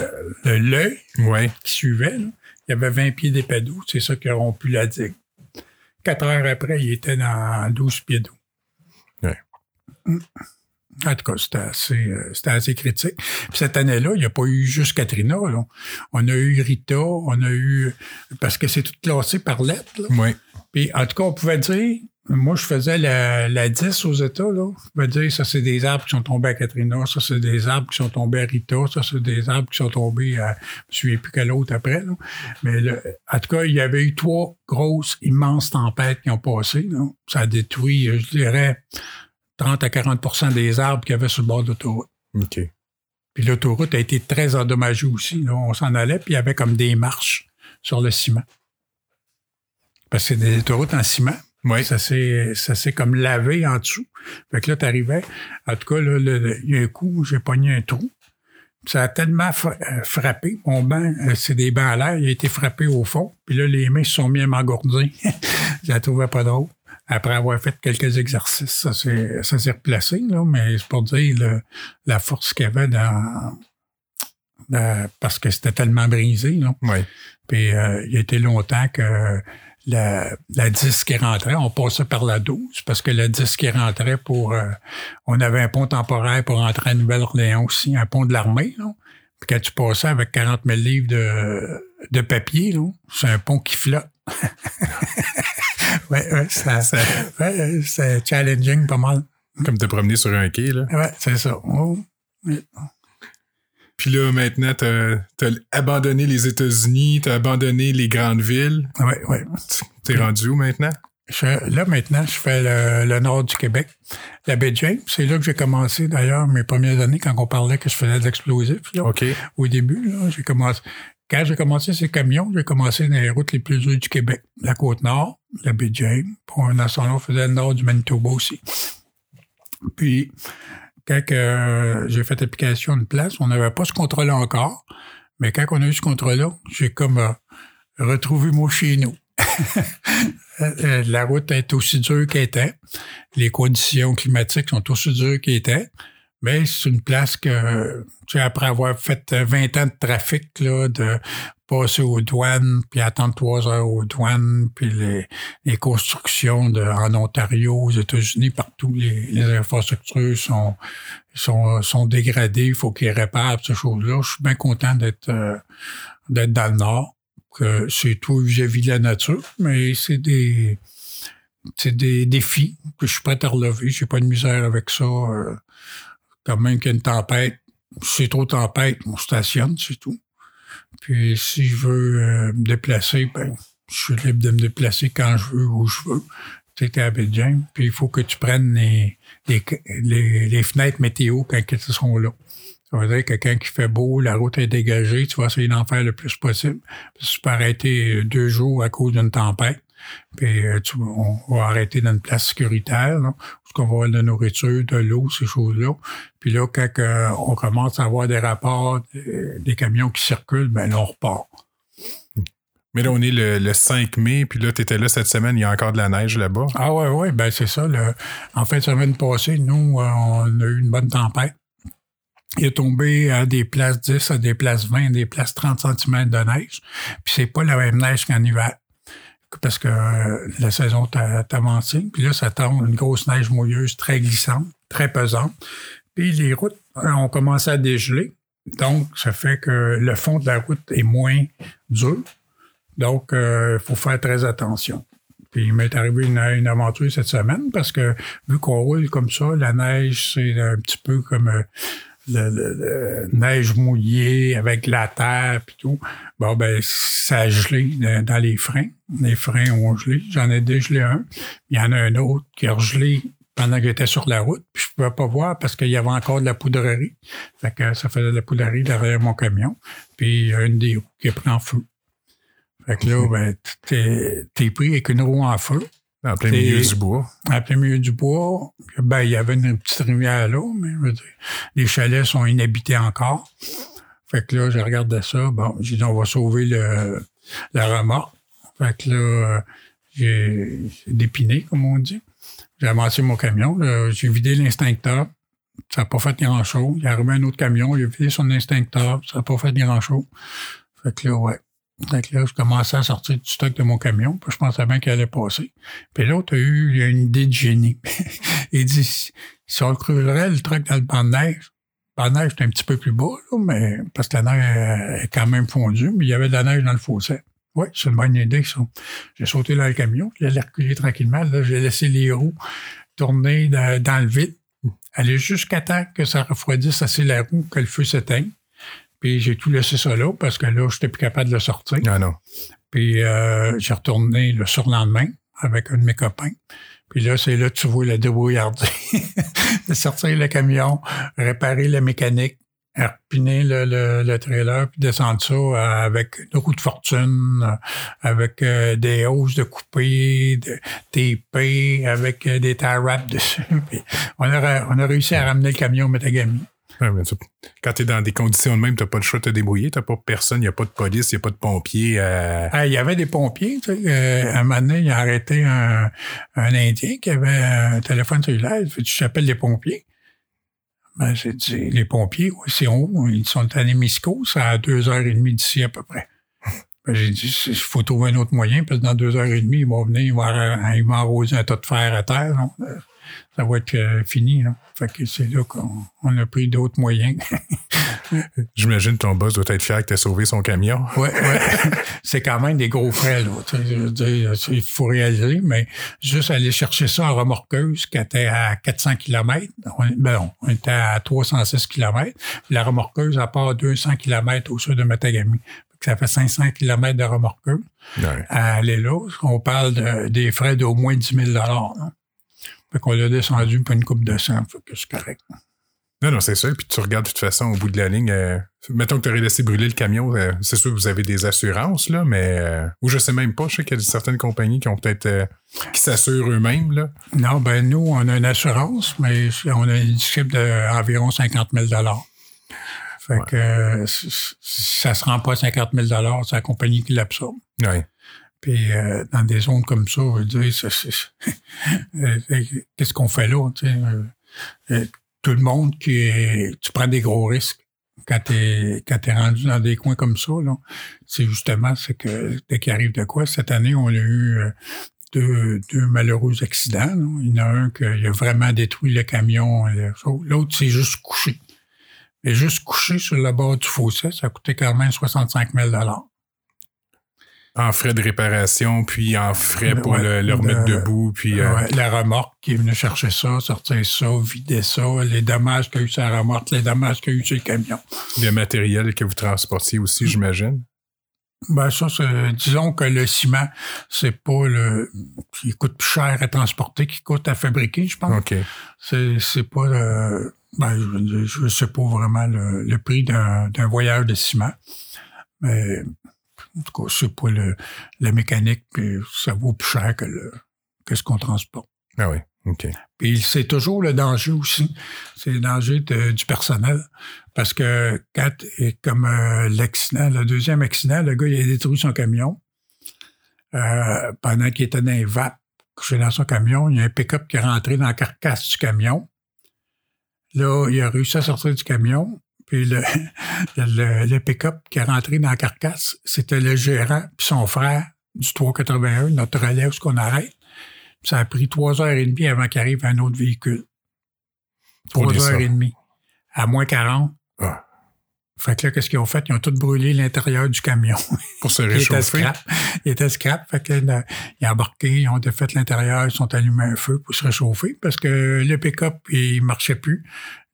le, l'œil Ouais. qui suivait, là, il y avait 20 pieds d'épais d'eau. C'est ça qui a rompu la digue. Quatre heures après, il était dans 12 pieds d'eau. En tout cas, c'était assez, euh, c'était assez critique. Puis cette année-là, il n'y a pas eu juste Katrina. là. On a eu Rita, on a eu... Parce que c'est tout classé par lettres. là. Ouais. Puis, en tout cas, on pouvait dire, moi, je faisais la, la 10 aux États, là. On pouvait dire, ça, c'est des arbres qui sont tombés à Katrina, ça, c'est des arbres qui sont tombés à Rita, ça, c'est des arbres qui sont tombés à, je souviens plus quel autre après, là. Mais, en tout cas, il y avait eu trois grosses, immenses tempêtes qui ont passé, là. Ça a détruit, je dirais, 30 à 40% des arbres qu'il y avait sur le bord de l'autoroute. OK. Puis l'autoroute a été très endommagée aussi. Là. On s'en allait, puis il y avait comme des marches sur le ciment. Parce que c'est des autoroutes en ciment. Oui. Ça s'est, comme lavé en dessous. Fait que là, t'arrivais. En tout cas, là, le- le- il y a un coup, j'ai pogné un trou. Ça a tellement euh, frappé. Mon banc, euh, c'est des bancs à l'air, il a été frappé au fond. Puis là, les mains se sont mis à m'engourdir. je la trouvais pas drôle. Après avoir fait quelques exercices, ça s'est, ça s'est replacé, là, mais c'est pour dire le- la force qu'il y avait dans, dans- parce que c'était tellement brisé. Là. Oui. Puis euh, il a été longtemps que la, la 10 qui rentrait, on passait par la 12 parce que la 10 qui rentrait pour... euh, on avait un pont temporaire pour rentrer à Nouvelle-Orléans aussi, un pont de l'armée. là. Puis quand tu passais avec 40 000 livres de, de papier, là, c'est un pont qui flotte. ouais, ouais, ça, Ça- ouais, c'est challenging pas mal. Comme te promener sur un quai, là. Ouais, c'est ça. Oh. Puis là, maintenant, t'as as abandonné les États-Unis, t'as abandonné les grandes villes. Ouais, ouais. T'es rendu où maintenant? Je- là, maintenant, je fais le, le nord du Québec. La baie James, c'est là que j'ai commencé, d'ailleurs, mes premières années, quand on parlait que je faisais de l'explosif. OK. Au début, j'ai commencé. Quand j'ai commencé ces camions, j'ai commencé dans les routes les plus dures du Québec. La côte nord, la baie James. Pour un instant, on faisait le nord du Manitoba aussi. Puis, quand que j'ai fait application de place, on n'avait pas ce contrat-là encore. Mais quand on a eu ce contrat-là, j'ai comme euh, retrouvé mon chez nous. Euh, La route est aussi dure qu'elle était. Les conditions climatiques sont aussi dures qu'elles étaient. Mais c'est une place que, tu sais, après avoir fait 20 ans de trafic, là, de passer aux douanes, puis attendre trois heures aux douanes, puis les, les constructions de, en Ontario, aux États-Unis, partout, les, les infrastructures sont, sont, sont dégradées, il faut qu'ils réparent ces choses-là. Je suis bien content d'être euh, d'être dans le Nord, que c'est tout vis-à-vis de la nature, mais c'est des c'est des défis que je suis prêt à relever. J'ai pas de misère avec ça. euh, quand même qu'il y a une tempête, si c'est trop tempête, on stationne, c'est tout. Puis si je veux euh, me déplacer, ben, je suis libre de me déplacer quand je veux, où je veux. T'es à Abidjan, puis il faut que tu prennes les, les, fenêtres météo quand elles sont là. Ça veut dire que quand il fait beau, la route est dégagée, tu vas essayer d'en faire le plus possible. Puis tu peux arrêter deux jours à cause d'une tempête. Puis euh, on va arrêter dans une place sécuritaire, où on va avoir de la nourriture, de l'eau, ces choses-là. Puis là, quand euh, on commence à avoir des rapports, euh, des camions qui circulent, ben là, on repart. Mais là, on est le, le 5 mai, puis là, t'étais là cette semaine, il y a encore de la neige là-bas. Ah ouais, ouais, ben c'est ça. le- en fait, semaine passée, nous, euh, on a eu une bonne tempête. Il est tombé à des places 10, à des places 20, à des places 30 cm de neige. Puis c'est pas la même neige qu'en hiver. Parce que euh, la saison t'a t'a avancé. Puis là, ça tombe une grosse neige mouilleuse, très glissante, très pesante. Puis les routes euh, ont commencé à dégeler. Donc, ça fait que le fond de la route est moins dur. Donc, il faut faire très attention. Puis il m'est arrivé une, une aventure cette semaine parce que vu qu'on roule comme ça, la neige, c'est un petit peu comme euh, le, le- le neige mouillée avec la terre puis tout. Bon, ben, ça a gelé dans, les freins. Les freins ont gelé. J'en ai dégelé un. Il y en a un autre qui a gelé pendant que j'étais sur la route. Puis je pouvais pas voir parce qu'il y avait encore de la poudrerie. Fait que ça faisait de la poudrerie derrière mon camion. Puis il y a une des roues qui en feu. Fait que là, ben, t'es, t'es pris avec une roue en feu, En plein milieu du bois. en plein milieu du bois. Ben, il y avait une petite rivière là, mais je veux dire, les chalets sont inhabités encore. Fait que là, je regardais ça. Bon, j'ai dit, on va sauver le, la remorque. Fait que là, j'ai dépiné, comme on dit. J'ai amassé mon camion. J'ai vidé l'instincteur. Ça n'a pas fait grand-chose. Il est arrivé un autre camion. Il a vidé son instincteur. Ça n'a pas fait grand-chose. Fait que là, ouais. Que là, je commençais à sortir du stock de mon camion, puis je pensais bien qu'il allait passer. Puis l'autre a eu une idée de génie. il dit si on creuserait le truc dans le banc de neige, le banc de neige est un petit peu plus bas, là, mais parce que la neige est quand même fondue, mais il y avait de la neige dans le fossé. Oui, c'est une bonne idée, ça. J'ai sauté dans le camion, puis j'allais reculer tranquillement. Là, j'ai laissé les roues tourner dans, dans le vide, aller jusqu'à temps que ça refroidisse assez la roue, que le feu s'éteigne. Puis j'ai tout laissé ça là parce que là, je n'étais plus capable de le sortir. Ah non. Puis euh, j'ai retourné le surlendemain avec un de mes copains. Puis là, c'est là que tu vois la débrouillardise. de sortir le camion, réparer la mécanique, repiner le, le, le, trailer, puis descendre ça euh, avec une roue de fortune, euh, avec euh, des hausses de coupé, de TP, avec des tie wraps dessus. on, a, on a réussi à ramener le camion au Metagami. Quand tu es dans des conditions de même, tu pas le choix de te débrouiller, tu pas personne, il n'y a pas de police, il n'y a pas de pompiers. Il y avait des pompiers. Tu sais, un moment donné, il a arrêté un, Indien qui avait un téléphone cellulaire. Tu t'appelles les pompiers? Ben, j'ai dit, les pompiers, c'est haut, ils sont à Némisco, c'est à deux heures et demie d'ici à peu près. Ben, j'ai dit, il faut trouver un autre moyen, parce que dans deux heures et demie, ils vont venir, ils vont, ils vont arroser un tas de fer à terre. Ça va être euh, fini. Là. Fait que c'est là qu'on a pris d'autres moyens. J'imagine ton boss doit être fier que tu sauvé son camion. Oui, ouais. c'est quand même des gros frais, là. il faut réaliser, mais juste aller chercher ça en remorqueuse qui était à 400 km. ben non, on était à 306 km. La remorqueuse, à part 200 km au sud de Matagami. Ça fait 500 km de remorqueuse. À aller là, on parle de, des frais d'au moins 10 000 là. Fait qu'on l'a descendu pour une coupe de sang, fait que c'est correct. Non, non, c'est ça. Puis tu regardes de toute façon au bout de la ligne. Euh, mettons que tu aurais laissé brûler le camion, euh, c'est sûr que vous avez des assurances, là, mais. Euh, ou je sais même pas. Je sais qu'il y a certaines compagnies qui ont peut-être. qui s'assurent eux-mêmes, là. Non, ben nous, on a une assurance, mais on a une cible d'environ 50 000 Fait que ça se rend pas à 50 000 c'est la compagnie qui l'absorbe. Oui. Puis dans des zones comme ça, on dire, qu'est-ce qu'on fait là? tout le monde qui est, tu prends des gros risques quand t'es quand es rendu dans des coins comme ça. C'est justement c'est que dès qu'il arrive de quoi, cette année, on a eu euh, deux, deux malheureux accidents. Il y en a un qui a vraiment détruit le camion. L'autre, c'est juste couché. Mais juste couché sur le bord du fossé, ça a coûté quand même 65 000 en frais de réparation, puis en frais pour le, remettre debout. Puis, euh, la remorque qui est venue chercher ça, sortir ça, vider ça, les dommages qu'il y a eu la remorque, les dommages qu'il y a eu sur le camion. Le matériel que vous transportiez aussi, j'imagine? Ben ça, disons que le ciment, c'est pas le qui coûte plus cher à transporter, qui coûte à fabriquer, je pense. OK. C'est, pas le, ben, je, sais pas vraiment le, le prix d'un, d'un voyage de ciment. Mais en tout cas, c'est pas le, la mécanique, puis ça vaut plus cher que, le, que ce qu'on transporte. Ah oui, OK. Puis c'est toujours le danger aussi. C'est le danger du personnel. Parce que quand, comme euh, l'accident, le deuxième accident, le gars, il a détruit son camion. Euh, pendant qu'il était dans les vapes, couché dans son camion, il y a un pick-up qui est rentré dans la carcasse du camion. Là, il a réussi à sortir du camion. Puis le, le, pick-up qui est rentré dans la carcasse, c'était le gérant puis son frère du 381, notre relève, ce qu'on arrête. ça a pris trois heures et demie avant qu'arrive un autre véhicule. Trois heures et demie. À moins 40. Ah. Fait que là, qu'est-ce qu'ils ont fait? Ils ont tout brûlé l'intérieur du camion. Pour se réchauffer. il était scrap. Fait que là, ils ont embarqué, ils ont défait l'intérieur, ils sont allumés un feu pour se réchauffer parce que le pick-up, il marchait plus.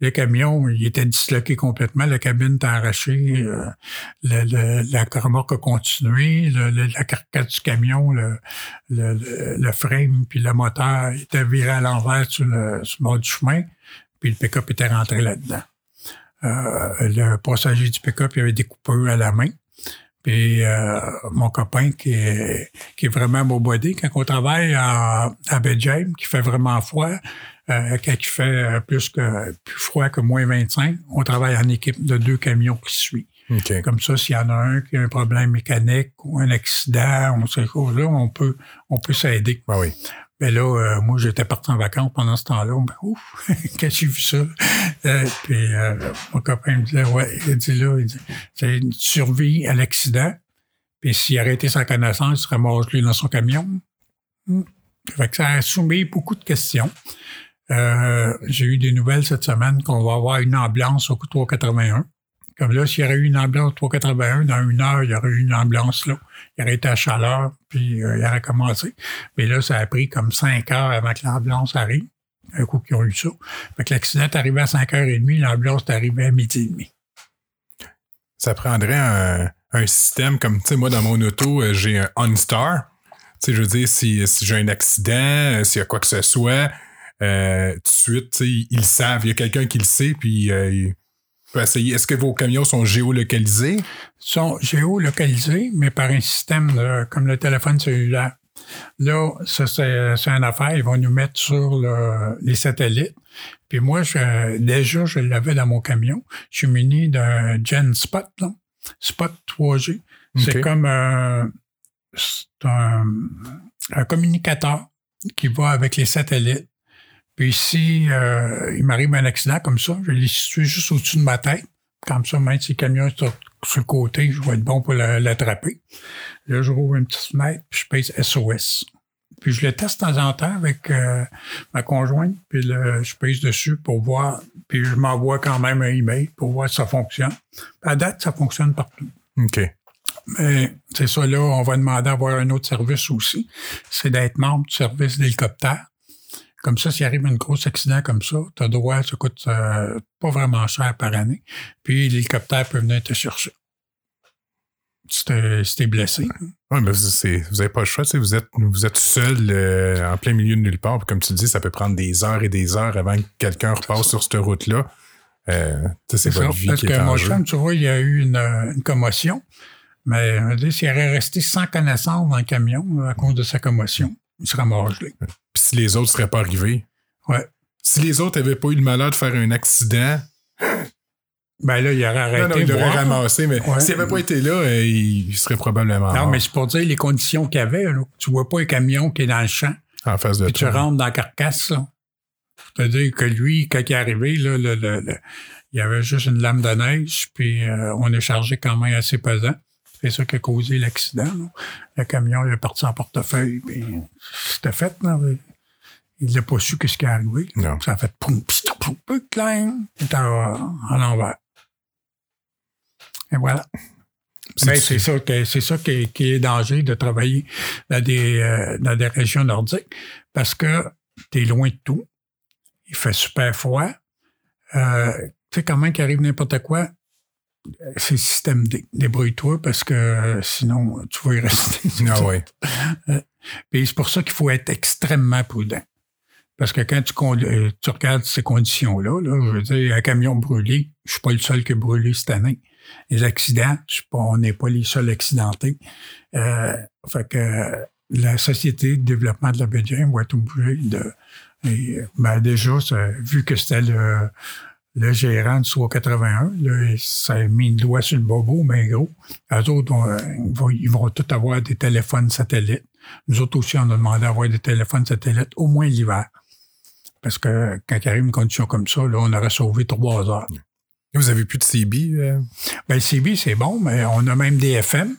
Le camion, il était disloqué complètement. La cabine était arrachée. Euh, la remorque a continué. la carcasse du camion, le, le, frame puis le moteur était viré à l'envers sur le, sur le bord du chemin. Puis le pick-up était rentré là-dedans. Euh, le passager du pick-up il avait des coupeurs à la main. Puis euh, mon copain qui est, qui est vraiment beau body, quand on travaille à, à Belgium, qui fait vraiment froid, euh, quand il fait plus que plus froid que moins 25, on travaille en équipe de deux camions qui suivent. Comme ça, s'il y en a un qui a un problème mécanique ou un accident, on sait quoi, là, on peut, on peut s'aider. Ah oui. Mais là, euh, moi, j'étais parti en vacances pendant ce temps-là. Ben, ouf, quand j'ai vu ça. Euh, puis euh, mon copain me disait, ouais, il dit là, il dit, c'est une survie à l'accident. Puis s'il arrêtait sa connaissance, il serait mort lui dans son camion. Hmm. Fait que ça a soumis beaucoup de questions. j'ai eu des nouvelles cette semaine qu'on va avoir une ambulance au 381. Comme là, s'il y aurait eu une ambulance 381, dans une heure, il y aurait eu une ambulance là. Il aurait été à chaleur, puis euh, il aurait commencé. Mais là, ça a pris comme cinq heures avant que l'ambulance arrive. Un coup qu'ils ont eu ça. Fait que l'accident est arrivé à 5h30, l'ambulance est arrivée à midi et demi. Ça prendrait un, un système comme, tu sais, moi, dans mon auto, euh, j'ai un OnStar. Tu sais, je veux dire, si, si j'ai un accident, euh, s'il y a quoi que ce soit, euh, tout de suite, tu sais, ils, savent. Il y a quelqu'un qui le sait, puis Est-ce que vos camions sont géolocalisés? sont géolocalisés, mais par un système comme le téléphone cellulaire. Là, ça, c'est une affaire. Ils vont nous mettre sur les satellites. Puis moi, je, déjà, je l'avais dans mon camion. Je suis muni d'un Gen Spot, là. Spot 3G. C'est comme un, un, communicateur qui va avec les satellites. Puis si euh, il m'arrive un accident comme ça, je l'ai situé juste au-dessus de ma tête. Comme ça, même si le camion est sur, le côté, je vais être bon pour l'attraper. Là, je rouvre une petite fenêtre, puis je pèse SOS. Puis je le teste de temps en temps avec euh, ma conjointe, puis je pèse dessus pour voir, puis je m'envoie quand même un email pour voir si ça fonctionne. à date, ça fonctionne partout. OK. Mais c'est ça, là, on va demander à avoir un autre service aussi. C'est d'être membre du service d'hélicoptère. Comme ça, s'il arrive un gros accident comme ça, tu as droit, ça coûte euh, pas vraiment cher par année. Puis l'hélicoptère peut venir te chercher. Si t'es blessé. Oui, mais vous n'avez pas le choix. Vous êtes, vous êtes seul euh, en plein milieu de nulle part. Puis comme tu dis, ça peut prendre des heures et des heures avant que quelqu'un repasse sur cette route-là. Euh, c'est votre vie parce qui est que mon chum, tu vois, il y a eu une, commotion. Mais s'il aurait resté sans connaissance dans le camion à cause de sa commotion, il serait mort gelé. Puis si les autres ne seraient pas arrivés. Ouais. Si les autres n'avaient pas eu le malheur de faire un accident. Ben là, il aurait arrêté. Non, non, il aurait ramassé, mais s'il n'avait pas été là, euh, il serait probablement Non, mais c'est pour dire les conditions qu'il y avait. Là. Tu vois pas un camion qui est dans le champ. En face de puis tu rentres dans la carcasse. C'est-à-dire que lui, quand il est arrivé, là, il y avait juste une lame de neige, puis euh, on est chargé quand même assez pesant. C'est ça qui a causé l'accident. Le camion il est parti en portefeuille, puis c'était fait. Là. Il n'a pas su ce qui est arrivé. Ça a fait poum, poum, poum, en l'envers. Et voilà. Mais c'est ça, c'est ça qui est, danger de travailler dans des, euh, dans des régions nordiques parce que tu es loin de tout. Il fait super froid. Euh, tu sais, quand même qu'il arrive n'importe quoi, c'est le système D. Débrouille-toi parce que euh, sinon, tu vas y rester. Ah oui. Puis c'est pour ça qu'il faut être extrêmement prudent. Parce que quand tu, euh, tu regardes ces conditions-là, là, je veux dire, un camion brûlé, je suis pas le seul qui a brûlé cette année. Les accidents, je pas, on n'est pas les seuls accidentés. Euh, fait que la Société de développement de la Bédienne va être obligée de... ben déjà, vu que c'était le, le gérant du SOA 81, là, ça a mis le doigt sur le bobo, mais gros. Les autres, ils, vont, ils vont tous avoir des téléphones satellites. Nous autres aussi, on a demandé d'avoir des téléphones satellites au moins l'hiver. Parce que quand il arrive une condition comme ça, là, on aurait sauvé trois heures. Vous avez plus de CB? Euh? Ben, CB, c'est bon, mais on a même des FM.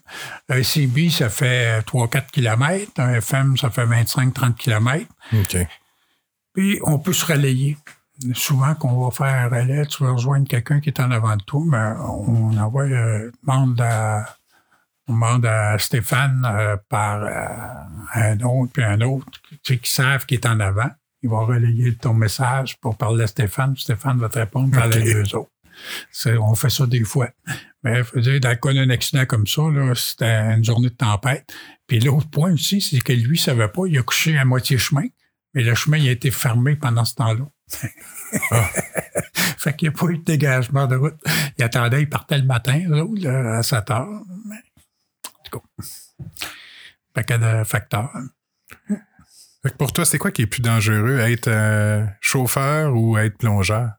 Un CB, ça fait 3-4 km. Un FM, ça fait 25-30 km. OK. Puis, on peut se relayer. Souvent, qu'on va faire un relais, tu vas rejoindre quelqu'un qui est en avant de toi, mais on envoie, euh, demande à, on demande à Stéphane euh, par un autre, puis un autre, tu sais, qui savent qu'il est en avant il va relayer ton message pour parler à Stéphane. Stéphane va te répondre par les deux autres. On fait ça des fois. Mais faut dire, dans le cas d'un accident comme ça, c'était une journée de tempête. Puis l'autre point aussi, c'est que lui, il savait pas, il a couché à moitié chemin, mais le chemin il a été fermé pendant ce temps-là. fait qu'il n'y a pas eu de dégagement de route. Il attendait, il partait le matin, là, à 7 heures. Mais, en tout cas, fait de facteurs pour toi, c'est quoi qui est plus dangereux, être euh, chauffeur ou être plongeur?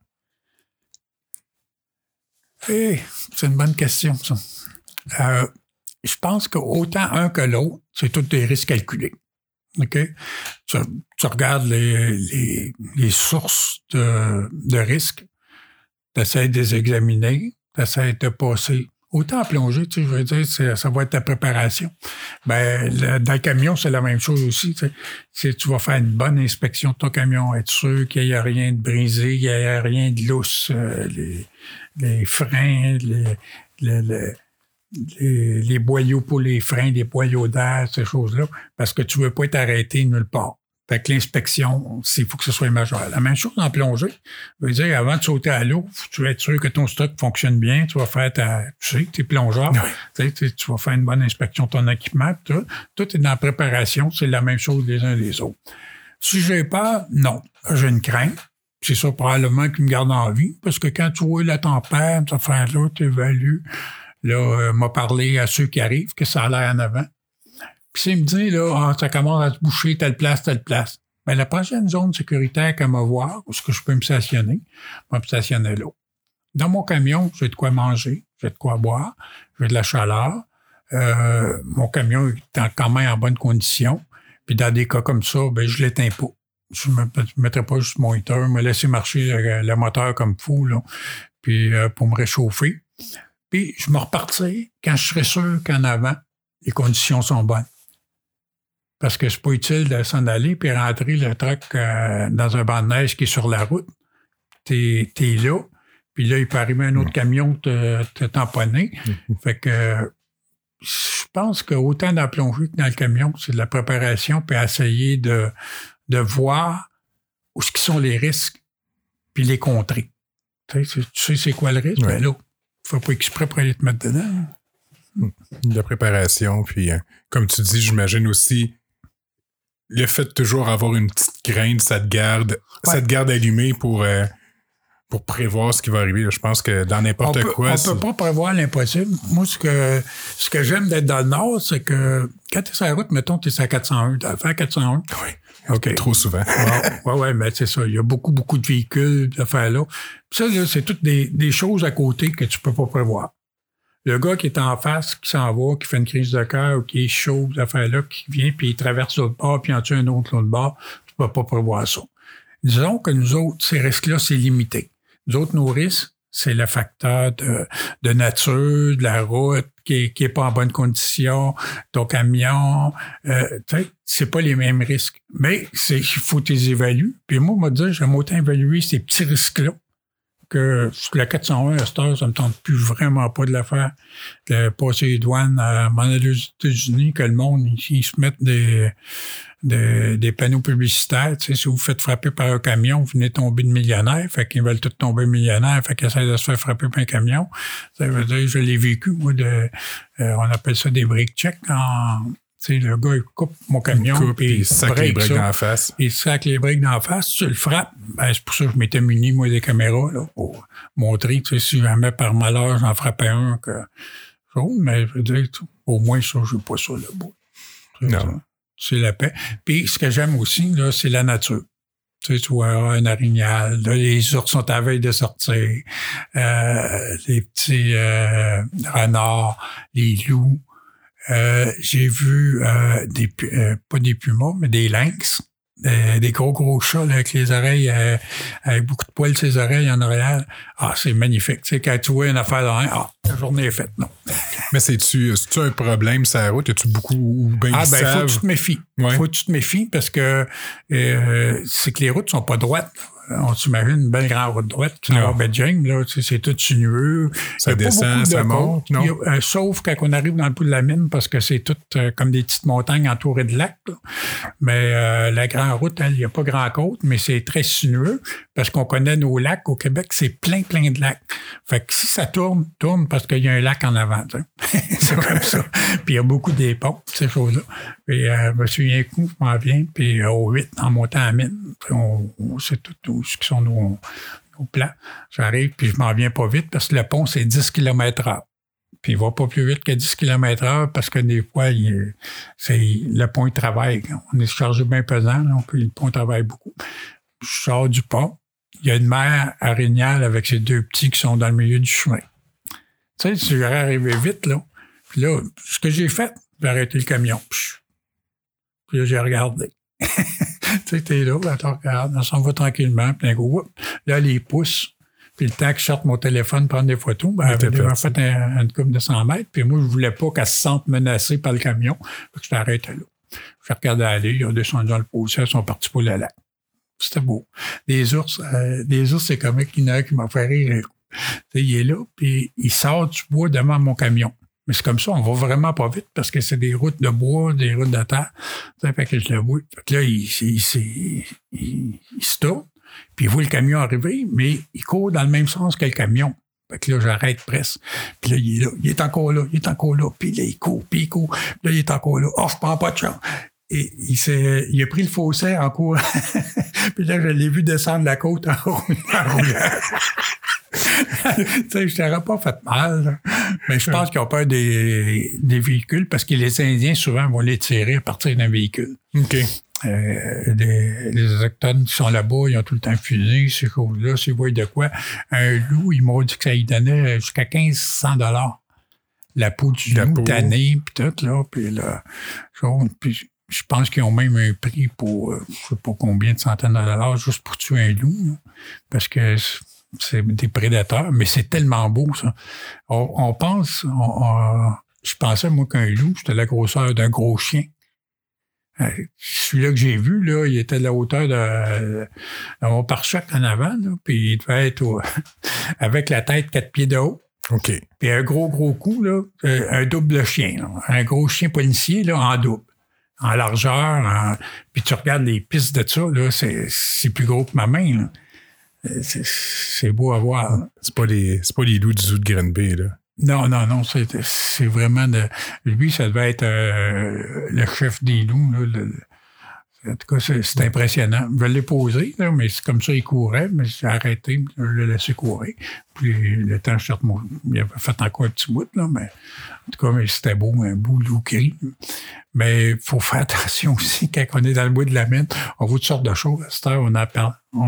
Eh, c'est une bonne question, ça. Euh, je pense qu'autant un que l'autre, c'est tous des risques calculés. OK? Tu, regardes les, sources de, de risques, tu essaies de les examiner, tu essaies de passer Autant à plonger, tu sais, je veux dire, ça va être ta préparation. Ben, dans le camion, c'est la même chose aussi. Tu, sais. tu vas faire une bonne inspection de ton camion, être sûr qu'il n'y a rien de brisé, qu'il n'y a rien de lousse, euh, les, freins, les, les, boyaux pour les freins, les boyaux d'air, ces choses-là, parce que tu ne veux pas être arrêté nulle part. Fait que l'inspection, il faut que ce soit majeur. La même chose en plongée. veut dire, avant de sauter à l'eau, tu vas être sûr que ton stock fonctionne bien. Tu vas faire ta, tu sais, tes plongeurs. Tu, tu, vas faire une bonne inspection de ton équipement. Tout, tout est dans la préparation. C'est la même chose les uns les autres. Si j'ai peur, non. J'ai une crainte. c'est ça probablement qui me garde en vie, parce que quand tu vois la tempête, ça fait là, tu évalues. Là, euh, m'a parlé à ceux qui arrivent que ça a l'air en avant. Puis s'il me dit, là, ah, ça commence à se boucher telle place, telle place. Ben, la prochaine zone sécuritaire qu'elle m'a voir, où est-ce que je peux me stationner, je vais me stationner là. Dans mon camion, j'ai de quoi manger, j'ai de quoi boire, j'ai de la chaleur. Euh, mon camion est quand même en bonne condition. Puis dans des cas comme ça, ben, je l'éteins pas. Je ne mettrai pas juste mon heater, me laisser marcher le, moteur comme fou, là, puis euh, pour me réchauffer. Puis je me repartirai quand je serai sûr qu'en avant, les conditions sont bonnes. Parce que c'est pas utile de s'en aller puis rentrer le truck euh, dans un banc de neige qui est sur la route. T'es es là, puis là, il peut arriver un autre camion te, te tamponner. fait que je pense qu'autant dans la plongée que dans le camion, c'est de la préparation, puis essayer de, de voir où ce qui sont les risques, puis les contrer. Tu sais, c'est quoi le risque? Ben là, il faut pas exprès pour aller te mettre dedans. De la préparation, puis euh, comme tu dis, j'imagine aussi le fait de toujours avoir une petite crainte, ça te garde, ça te garde allumé pour, euh, pour prévoir ce qui va arriver. Je pense que dans n'importe quoi. On peut pas prévoir l'impossible. Moi, ce que, ce que j'aime d'être dans le Nord, c'est que quand tu es sur la route, mettons, tu es à 401, tu fait 401. Oui. OK. Trop souvent. Oui, ouais, mais c'est ça. Il y a beaucoup, beaucoup de véhicules, d'affaires là. ça, c'est toutes des, des, choses à côté que tu peux pas prévoir. Le gars qui est en face, qui s'en va, qui fait une crise de cœur, qui est chaud, d'affaires-là, qui vient, puis il traverse l'autre bord, puis en tue un autre l'autre bord, tu peux pas prévoir ça. Disons que nous autres, ces risques-là, c'est limité. Nous autres, nos risques, c'est le facteur de, nature, de la route qui est, pas en bonne condition, ton camion, euh, c'est pas les mêmes risques. Mais il faut les évaluer. Puis moi, moi dire, j'aime autant évaluer ces petits risques-là que la 401 à cette heure, ça me tente plus vraiment pas de la faire. De passer les douanes à aux États-Unis, que le monde, ils, se mettent des, des, des panneaux publicitaires. Tu sais, si vous faites frapper par un camion, vous venez tomber de millionnaire. Fait qu'ils veulent tous tomber millionnaires. Fait qu'ils essaient de se faire frapper par un camion. Ça veut dire, je l'ai vécu, moi, de, euh, on appelle ça des break checks en, sais, le gars, il coupe mon camion, puis il sac les briques dans la face. Il sac les briques dans la face, tu le frappes. Ben, c'est pour ça que je m'étais muni, moi, des caméras, là, pour montrer, tu sais, si jamais par malheur, j'en frappais un, que. mais je veux dire, au moins, ça, je pas ça là-bas. Non. C'est la paix. Puis, ce que j'aime aussi, là, c'est la nature. Tu sais, tu vois un orignal, les ours sont à veille de sortir, euh, les petits euh, renards, les loups, euh, j'ai vu euh, des euh, pas des pumas, mais des lynx. Des, gros gros chats avec les oreilles, avec beaucoup de poils ses oreilles en arrière. Ah, c'est magnifique. Tu sais, quand tu vois une affaire dans ah, la journée est faite, non. Mais c'est-tu un problème la route? As-tu beaucoup ou bien Ah, ben, faut que tu te méfies. Faut que tu te méfies parce que c'est que les routes sont pas droites on s'imagine une belle grande route droite qui va à Beijing, là, c'est tout sinueux. Ça descend, ça monte, non? Euh, sauf quand on arrive dans le bout de la mine, parce que c'est tout euh, comme des petites montagnes entourées de lacs. Mais euh, la grande route, il n'y a pas grand côte, mais c'est très sinueux, parce qu'on connaît nos lacs. Au Québec, c'est plein, plein de lacs. Fait que si ça tourne, tourne parce qu'il y a un lac en avant. c'est comme ça. Puis il y a beaucoup d'époques, ces choses-là. Puis euh, je me souviens coup, je m'en viens, puis au 8, en montant à mine, on, on sait tout ce qui sont nos, plans. J'arrive, puis je m'en viens pas vite parce que le pont, c'est 10 km h Puis il va pas plus vite que 10 km h parce que des fois, c'est le pont, il travaille. On est chargé bien pesant, donc le pont travaille beaucoup. Je sors du pont. Il y a une mère arignale avec ses deux petits qui sont dans le milieu du chemin. Tu sais, si j'aurais arrivé vite, là. Puis là, ce que j'ai fait, j'ai arrêté le camion. Puis là, j'ai regardé. tu sais, t'es là, là, tu regardes, on s'en va tranquillement, puis un coup, là, les pouces, puis le temps que je sorte mon téléphone, prendre des photos, ben, elle avait fait un, une coupe de 100 mètres, puis moi, je voulais pas qu'elle se sente menacée par le camion, fait que je t'arrête là. Je regardais aller, ils ont descendu dans le pousset, ils sont partis pour le lac. C'était beau. Des ours, euh, des ours, c'est comme il y en a qui m'a fait rire. il est là, puis il sort du bois devant mon camion. Mais c'est comme ça, on va vraiment pas vite parce que c'est des routes de bois, des routes de terre. Fait que je le vois. Fait que là, il, il, il, il se tourne, puis il voit le camion arriver, mais il court dans le même sens que le camion. Fait que là, j'arrête presque. Puis là, il est là. Il est encore là. Il est encore là. Puis là, il court, puis il court. Puis là, il est encore là. Oh, je prends pas de chance. Et il s'est, il a pris le fossé en cours. Puis là, je l'ai vu descendre la côte en roulant. tu sais, je t'aurais pas fait mal. là. Mais je pense qu'ils ont peur des, des véhicules parce que les Indiens, souvent, vont les tirer à partir d'un véhicule. OK. Euh, les, les Autochtones qui sont là-bas, ils ont tout le temps fusé, ces choses-là. S'ils voient de quoi, un loup, ils m'ont dit que ça lui donnait jusqu'à 1500 dollars. La peau du La loup peau. tannée, puis tout, là. Puis là, puis je pense qu'ils ont même un prix pour, euh, je sais pas combien de centaines de dollars juste pour tuer un loup, parce que c'est- des prédateurs, mais c'est tellement beau, ça. On, on pense, on- on- je pensais, moi, qu'un loup, c'était la grosseur d'un gros chien. Euh, Celui-là que j'ai vu, là, il était de la hauteur de, de mon pare-choc en avant, là, puis il devait être au- avec la tête quatre pieds de haut, OK. puis un gros, gros coup, là, euh, un double chien, là, un gros chien policier là, en double, en largeur, en- puis tu regardes les pistes de ça, là, c'est, c'est plus gros que ma main. Là. Euh, C'est, beau à voir. C'est pas les, c'est pas les loups du zoo de Granby, là. Non, non, non, c'est, c'est vraiment de. Lui, ça devait être euh, le chef des loups. Là, le- en tout cas, c'est, impressionnant. Je l'ai posé, là, mais c'est comme ça, il courait, mais j'ai arrêté, je l'ai laissé courir. Puis le temps, je suis retourné- il avait encore un petit bout, là, mais en tout cas, c'était beau, un beau gris. Mais il faut faire attention aussi, quand on est dans le bois de la mine, on voit toutes sortes de choses. À cette heure, on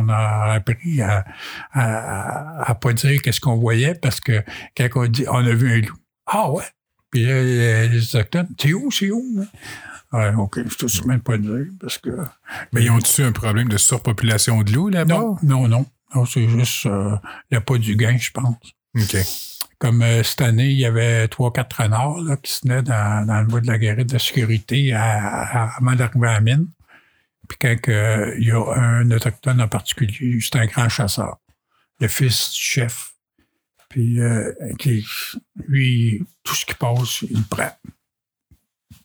a, appris- à, à pas dire qu'est-ce qu'on voyait parce que quand on dit on a vu un loup. Ah ouais? Puis là, les les Autochtones, c'est où, c'est où? hein? Ouais, OK, je te suis même pas dire parce que. Mais ils ont-tu un problème de surpopulation de loups là-bas? Non, non, non. Non, c'est juste euh, a pas du gain, je pense. OK. Comme euh, cette année, il y avait trois, quatre renards là, qui se tenaient dans, dans le bois de la guérite de sécurité à, à, avant d'arriver à la mine. Puis quand que, il y a un autochtone en particulier, c'est un grand chasseur, le fils du chef. Puis euh, qui, lui, tout ce qui passe, il le prend.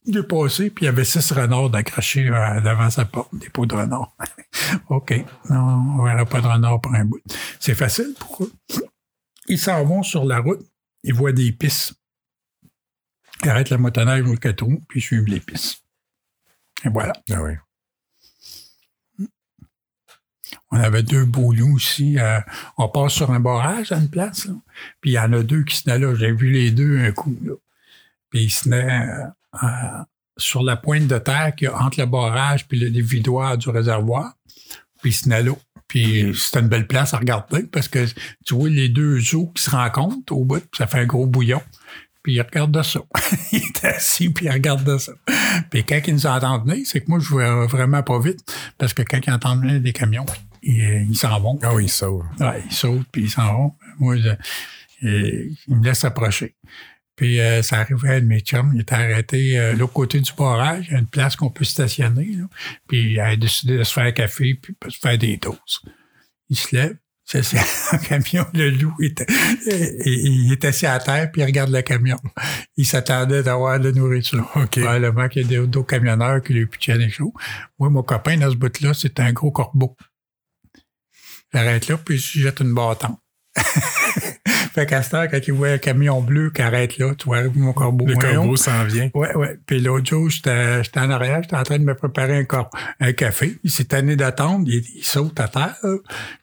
Il est passé, puis il y avait six renards d'accrochés euh, devant sa porte, des pots de renard. OK, non, on verra pas de renard pour un bout. C'est facile pour eux. Ils s'en vont sur la route, ils voient des pistes. Ils arrêtent le motoneige ou le puis ils suivent les pistes. Et voilà. Ah oui. On avait deux beaux loups aussi. euh, on passe sur un barrage à une place, là. puis il y en a deux qui se tenaient là. J'ai vu les deux un coup. Là. Puis ils se tenaient euh, euh, sur la pointe de terre qu'il y a entre le barrage puis le dévidoir du réservoir. Puis là. Puis c'était une belle place à regarder parce que tu vois les deux eaux qui se rencontrent au bout, puis ça fait un gros bouillon. Puis il regarde ça. il est assis, puis il regarde ça. Puis quand ils nous entendent venir, c'est que moi, je vais vraiment pas vite. Parce que quand ils entendent venir des camions, ils ils s'en vont. Ah oui, ils sauvent. Ouais, ils sautent, puis ils s'en vont. Moi, je- et ils me laissent approcher. Puis euh, ça arrivait, de mes chums, il était arrêté euh, de l'autre côté du barrage. Il y a une place qu'on peut stationner. là. Puis il a décidé de se faire un café, puis de se faire des doses. Il se lève, c'est un camion, le loup, il était, il est assis à terre, puis il regarde le camion. Il s'attendait d'avoir de la nourriture. OK. Probablement qu'il y a d'autres camionneurs qui lui pitchaient des choses. Moi, mon copain, dans ce bout-là, c'est un gros corbeau. J'arrête là, puis je jette une bâton. fait qu'à cette heure, quand il voit un camion bleu qui arrête là, tu vois mon corbeau. Le Voyons. corbeau s'en vient. Ouais, ouais. Puis l'autre jour, j'étais en arrière, j'étais en train de me préparer un, un café. Il s'est tanné d'attendre, il, il saute à terre. là.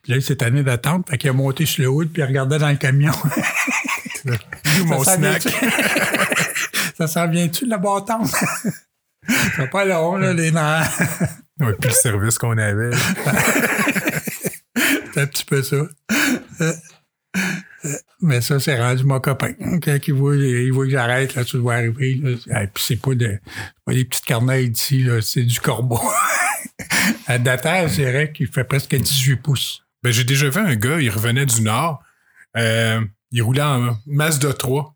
Puis là, il s'est tanné d'attendre, fait qu'il a monté sur le hood, puis il regardait dans le camion. Mon Ça s'en snack. ça s'en vient-tu, le bâton? C'est pas long, là, les nerfs. Ouais, puis le service qu'on avait. C'est un petit peu ça. Euh, Mais ça, c'est rendu mon copain. Quand il voit, il voit que j'arrête, là, tu le vois arriver. Et puis c'est pas, de, c'est des petites corneilles d'ici, là, c'est du corbeau. à Dater, je dirais qu'il fait presque 18 pouces. Ben, j'ai déjà vu un gars, il revenait du Nord. Euh, il roulait en Mazda 3.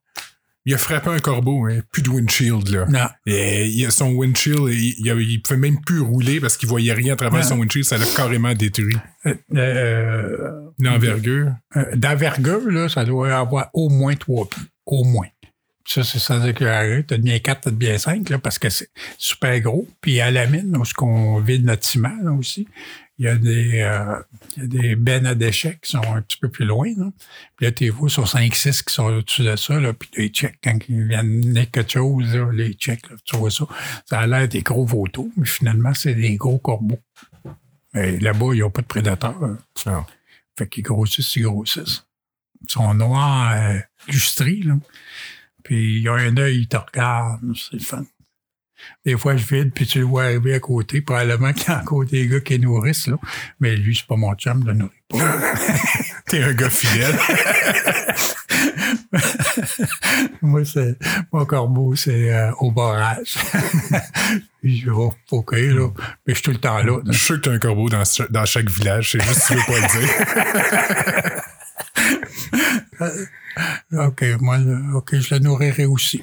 Il a frappé un corbeau, hein, plus de windshield, là. Non. Et il a son windshield, il, il pouvait même plus rouler parce qu'il voyait rien à travers Non. son windshield. Ça l'a carrément détruit. Euh, euh, L'envergure. euh, D'envergure, là, ça doit avoir au moins trois pieds. Au moins. Ça, c'est sans éclairer. T'as bien quatre, t'as bien cinq, là, parce que c'est super gros. Puis à la mine, où ce qu'on vide notre ciment, là, aussi, il y a des, euh, il y a des bennes à déchets qui sont un petit peu plus loin, là. Puis là, t'es vous sur 5-6 qui sont au-dessus de ça, là, puis les checks, quand ils viennent quelque chose, là, les checks, tu vois ça, ça a l'air des gros vautours, mais finalement, c'est des gros corbeaux. Mais là-bas, ils n'ont pas de prédateurs. Non. Fait qu'ils grossissent, ils grossissent. Ils sont noirs, euh, lustrés, là. Puis ils ont un œil, ils te regardent. C'est le fun. Des fois, je vide, puis tu le vois arriver à côté. Probablement qu'il y a encore des gars qui nourrissent, là. Mais lui, c'est pas mon chum, je le nourris pas. T'es un gars fidèle. Moi, c'est, mon corbeau, c'est euh, au barrage. Puis je vais, OK, là. Mais je suis tout le temps là. Je suis sûr que t'as un corbeau dans, dans chaque village. C'est juste que tu veux pas le dire. OK, moi, OK, je le nourrirai aussi.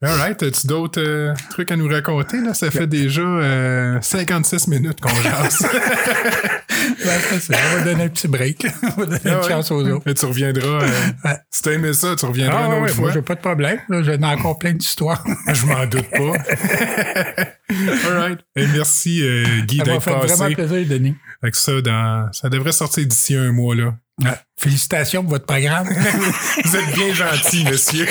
All right. As-tu d'autres euh, trucs à nous raconter? Là? Ça fait déjà euh, 56 minutes qu'on jase. Ben, ça. On va donner un petit break. On va donner Ah une ouais? chance aux autres. Tu reviendras. euh, Ouais. si t'as aimé ça, tu reviendras Ah, une autre ouais, fois. moi, j'ai pas de problème. Là, J'en ai encore plein d'histoires. Je m'en doute pas. All right. Et merci, euh, Guy, Ça m'a d'être fait passé. vraiment plaisir, Denis. Fait que ça, dans... ça devrait sortir d'ici un mois. là. Félicitations pour votre programme. Vous êtes bien gentil, monsieur.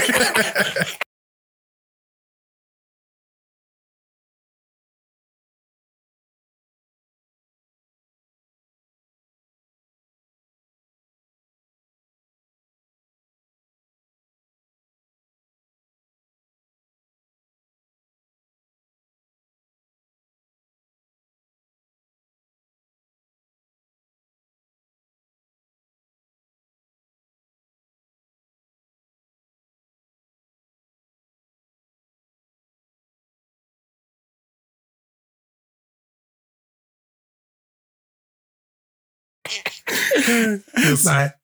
Merci. Bye.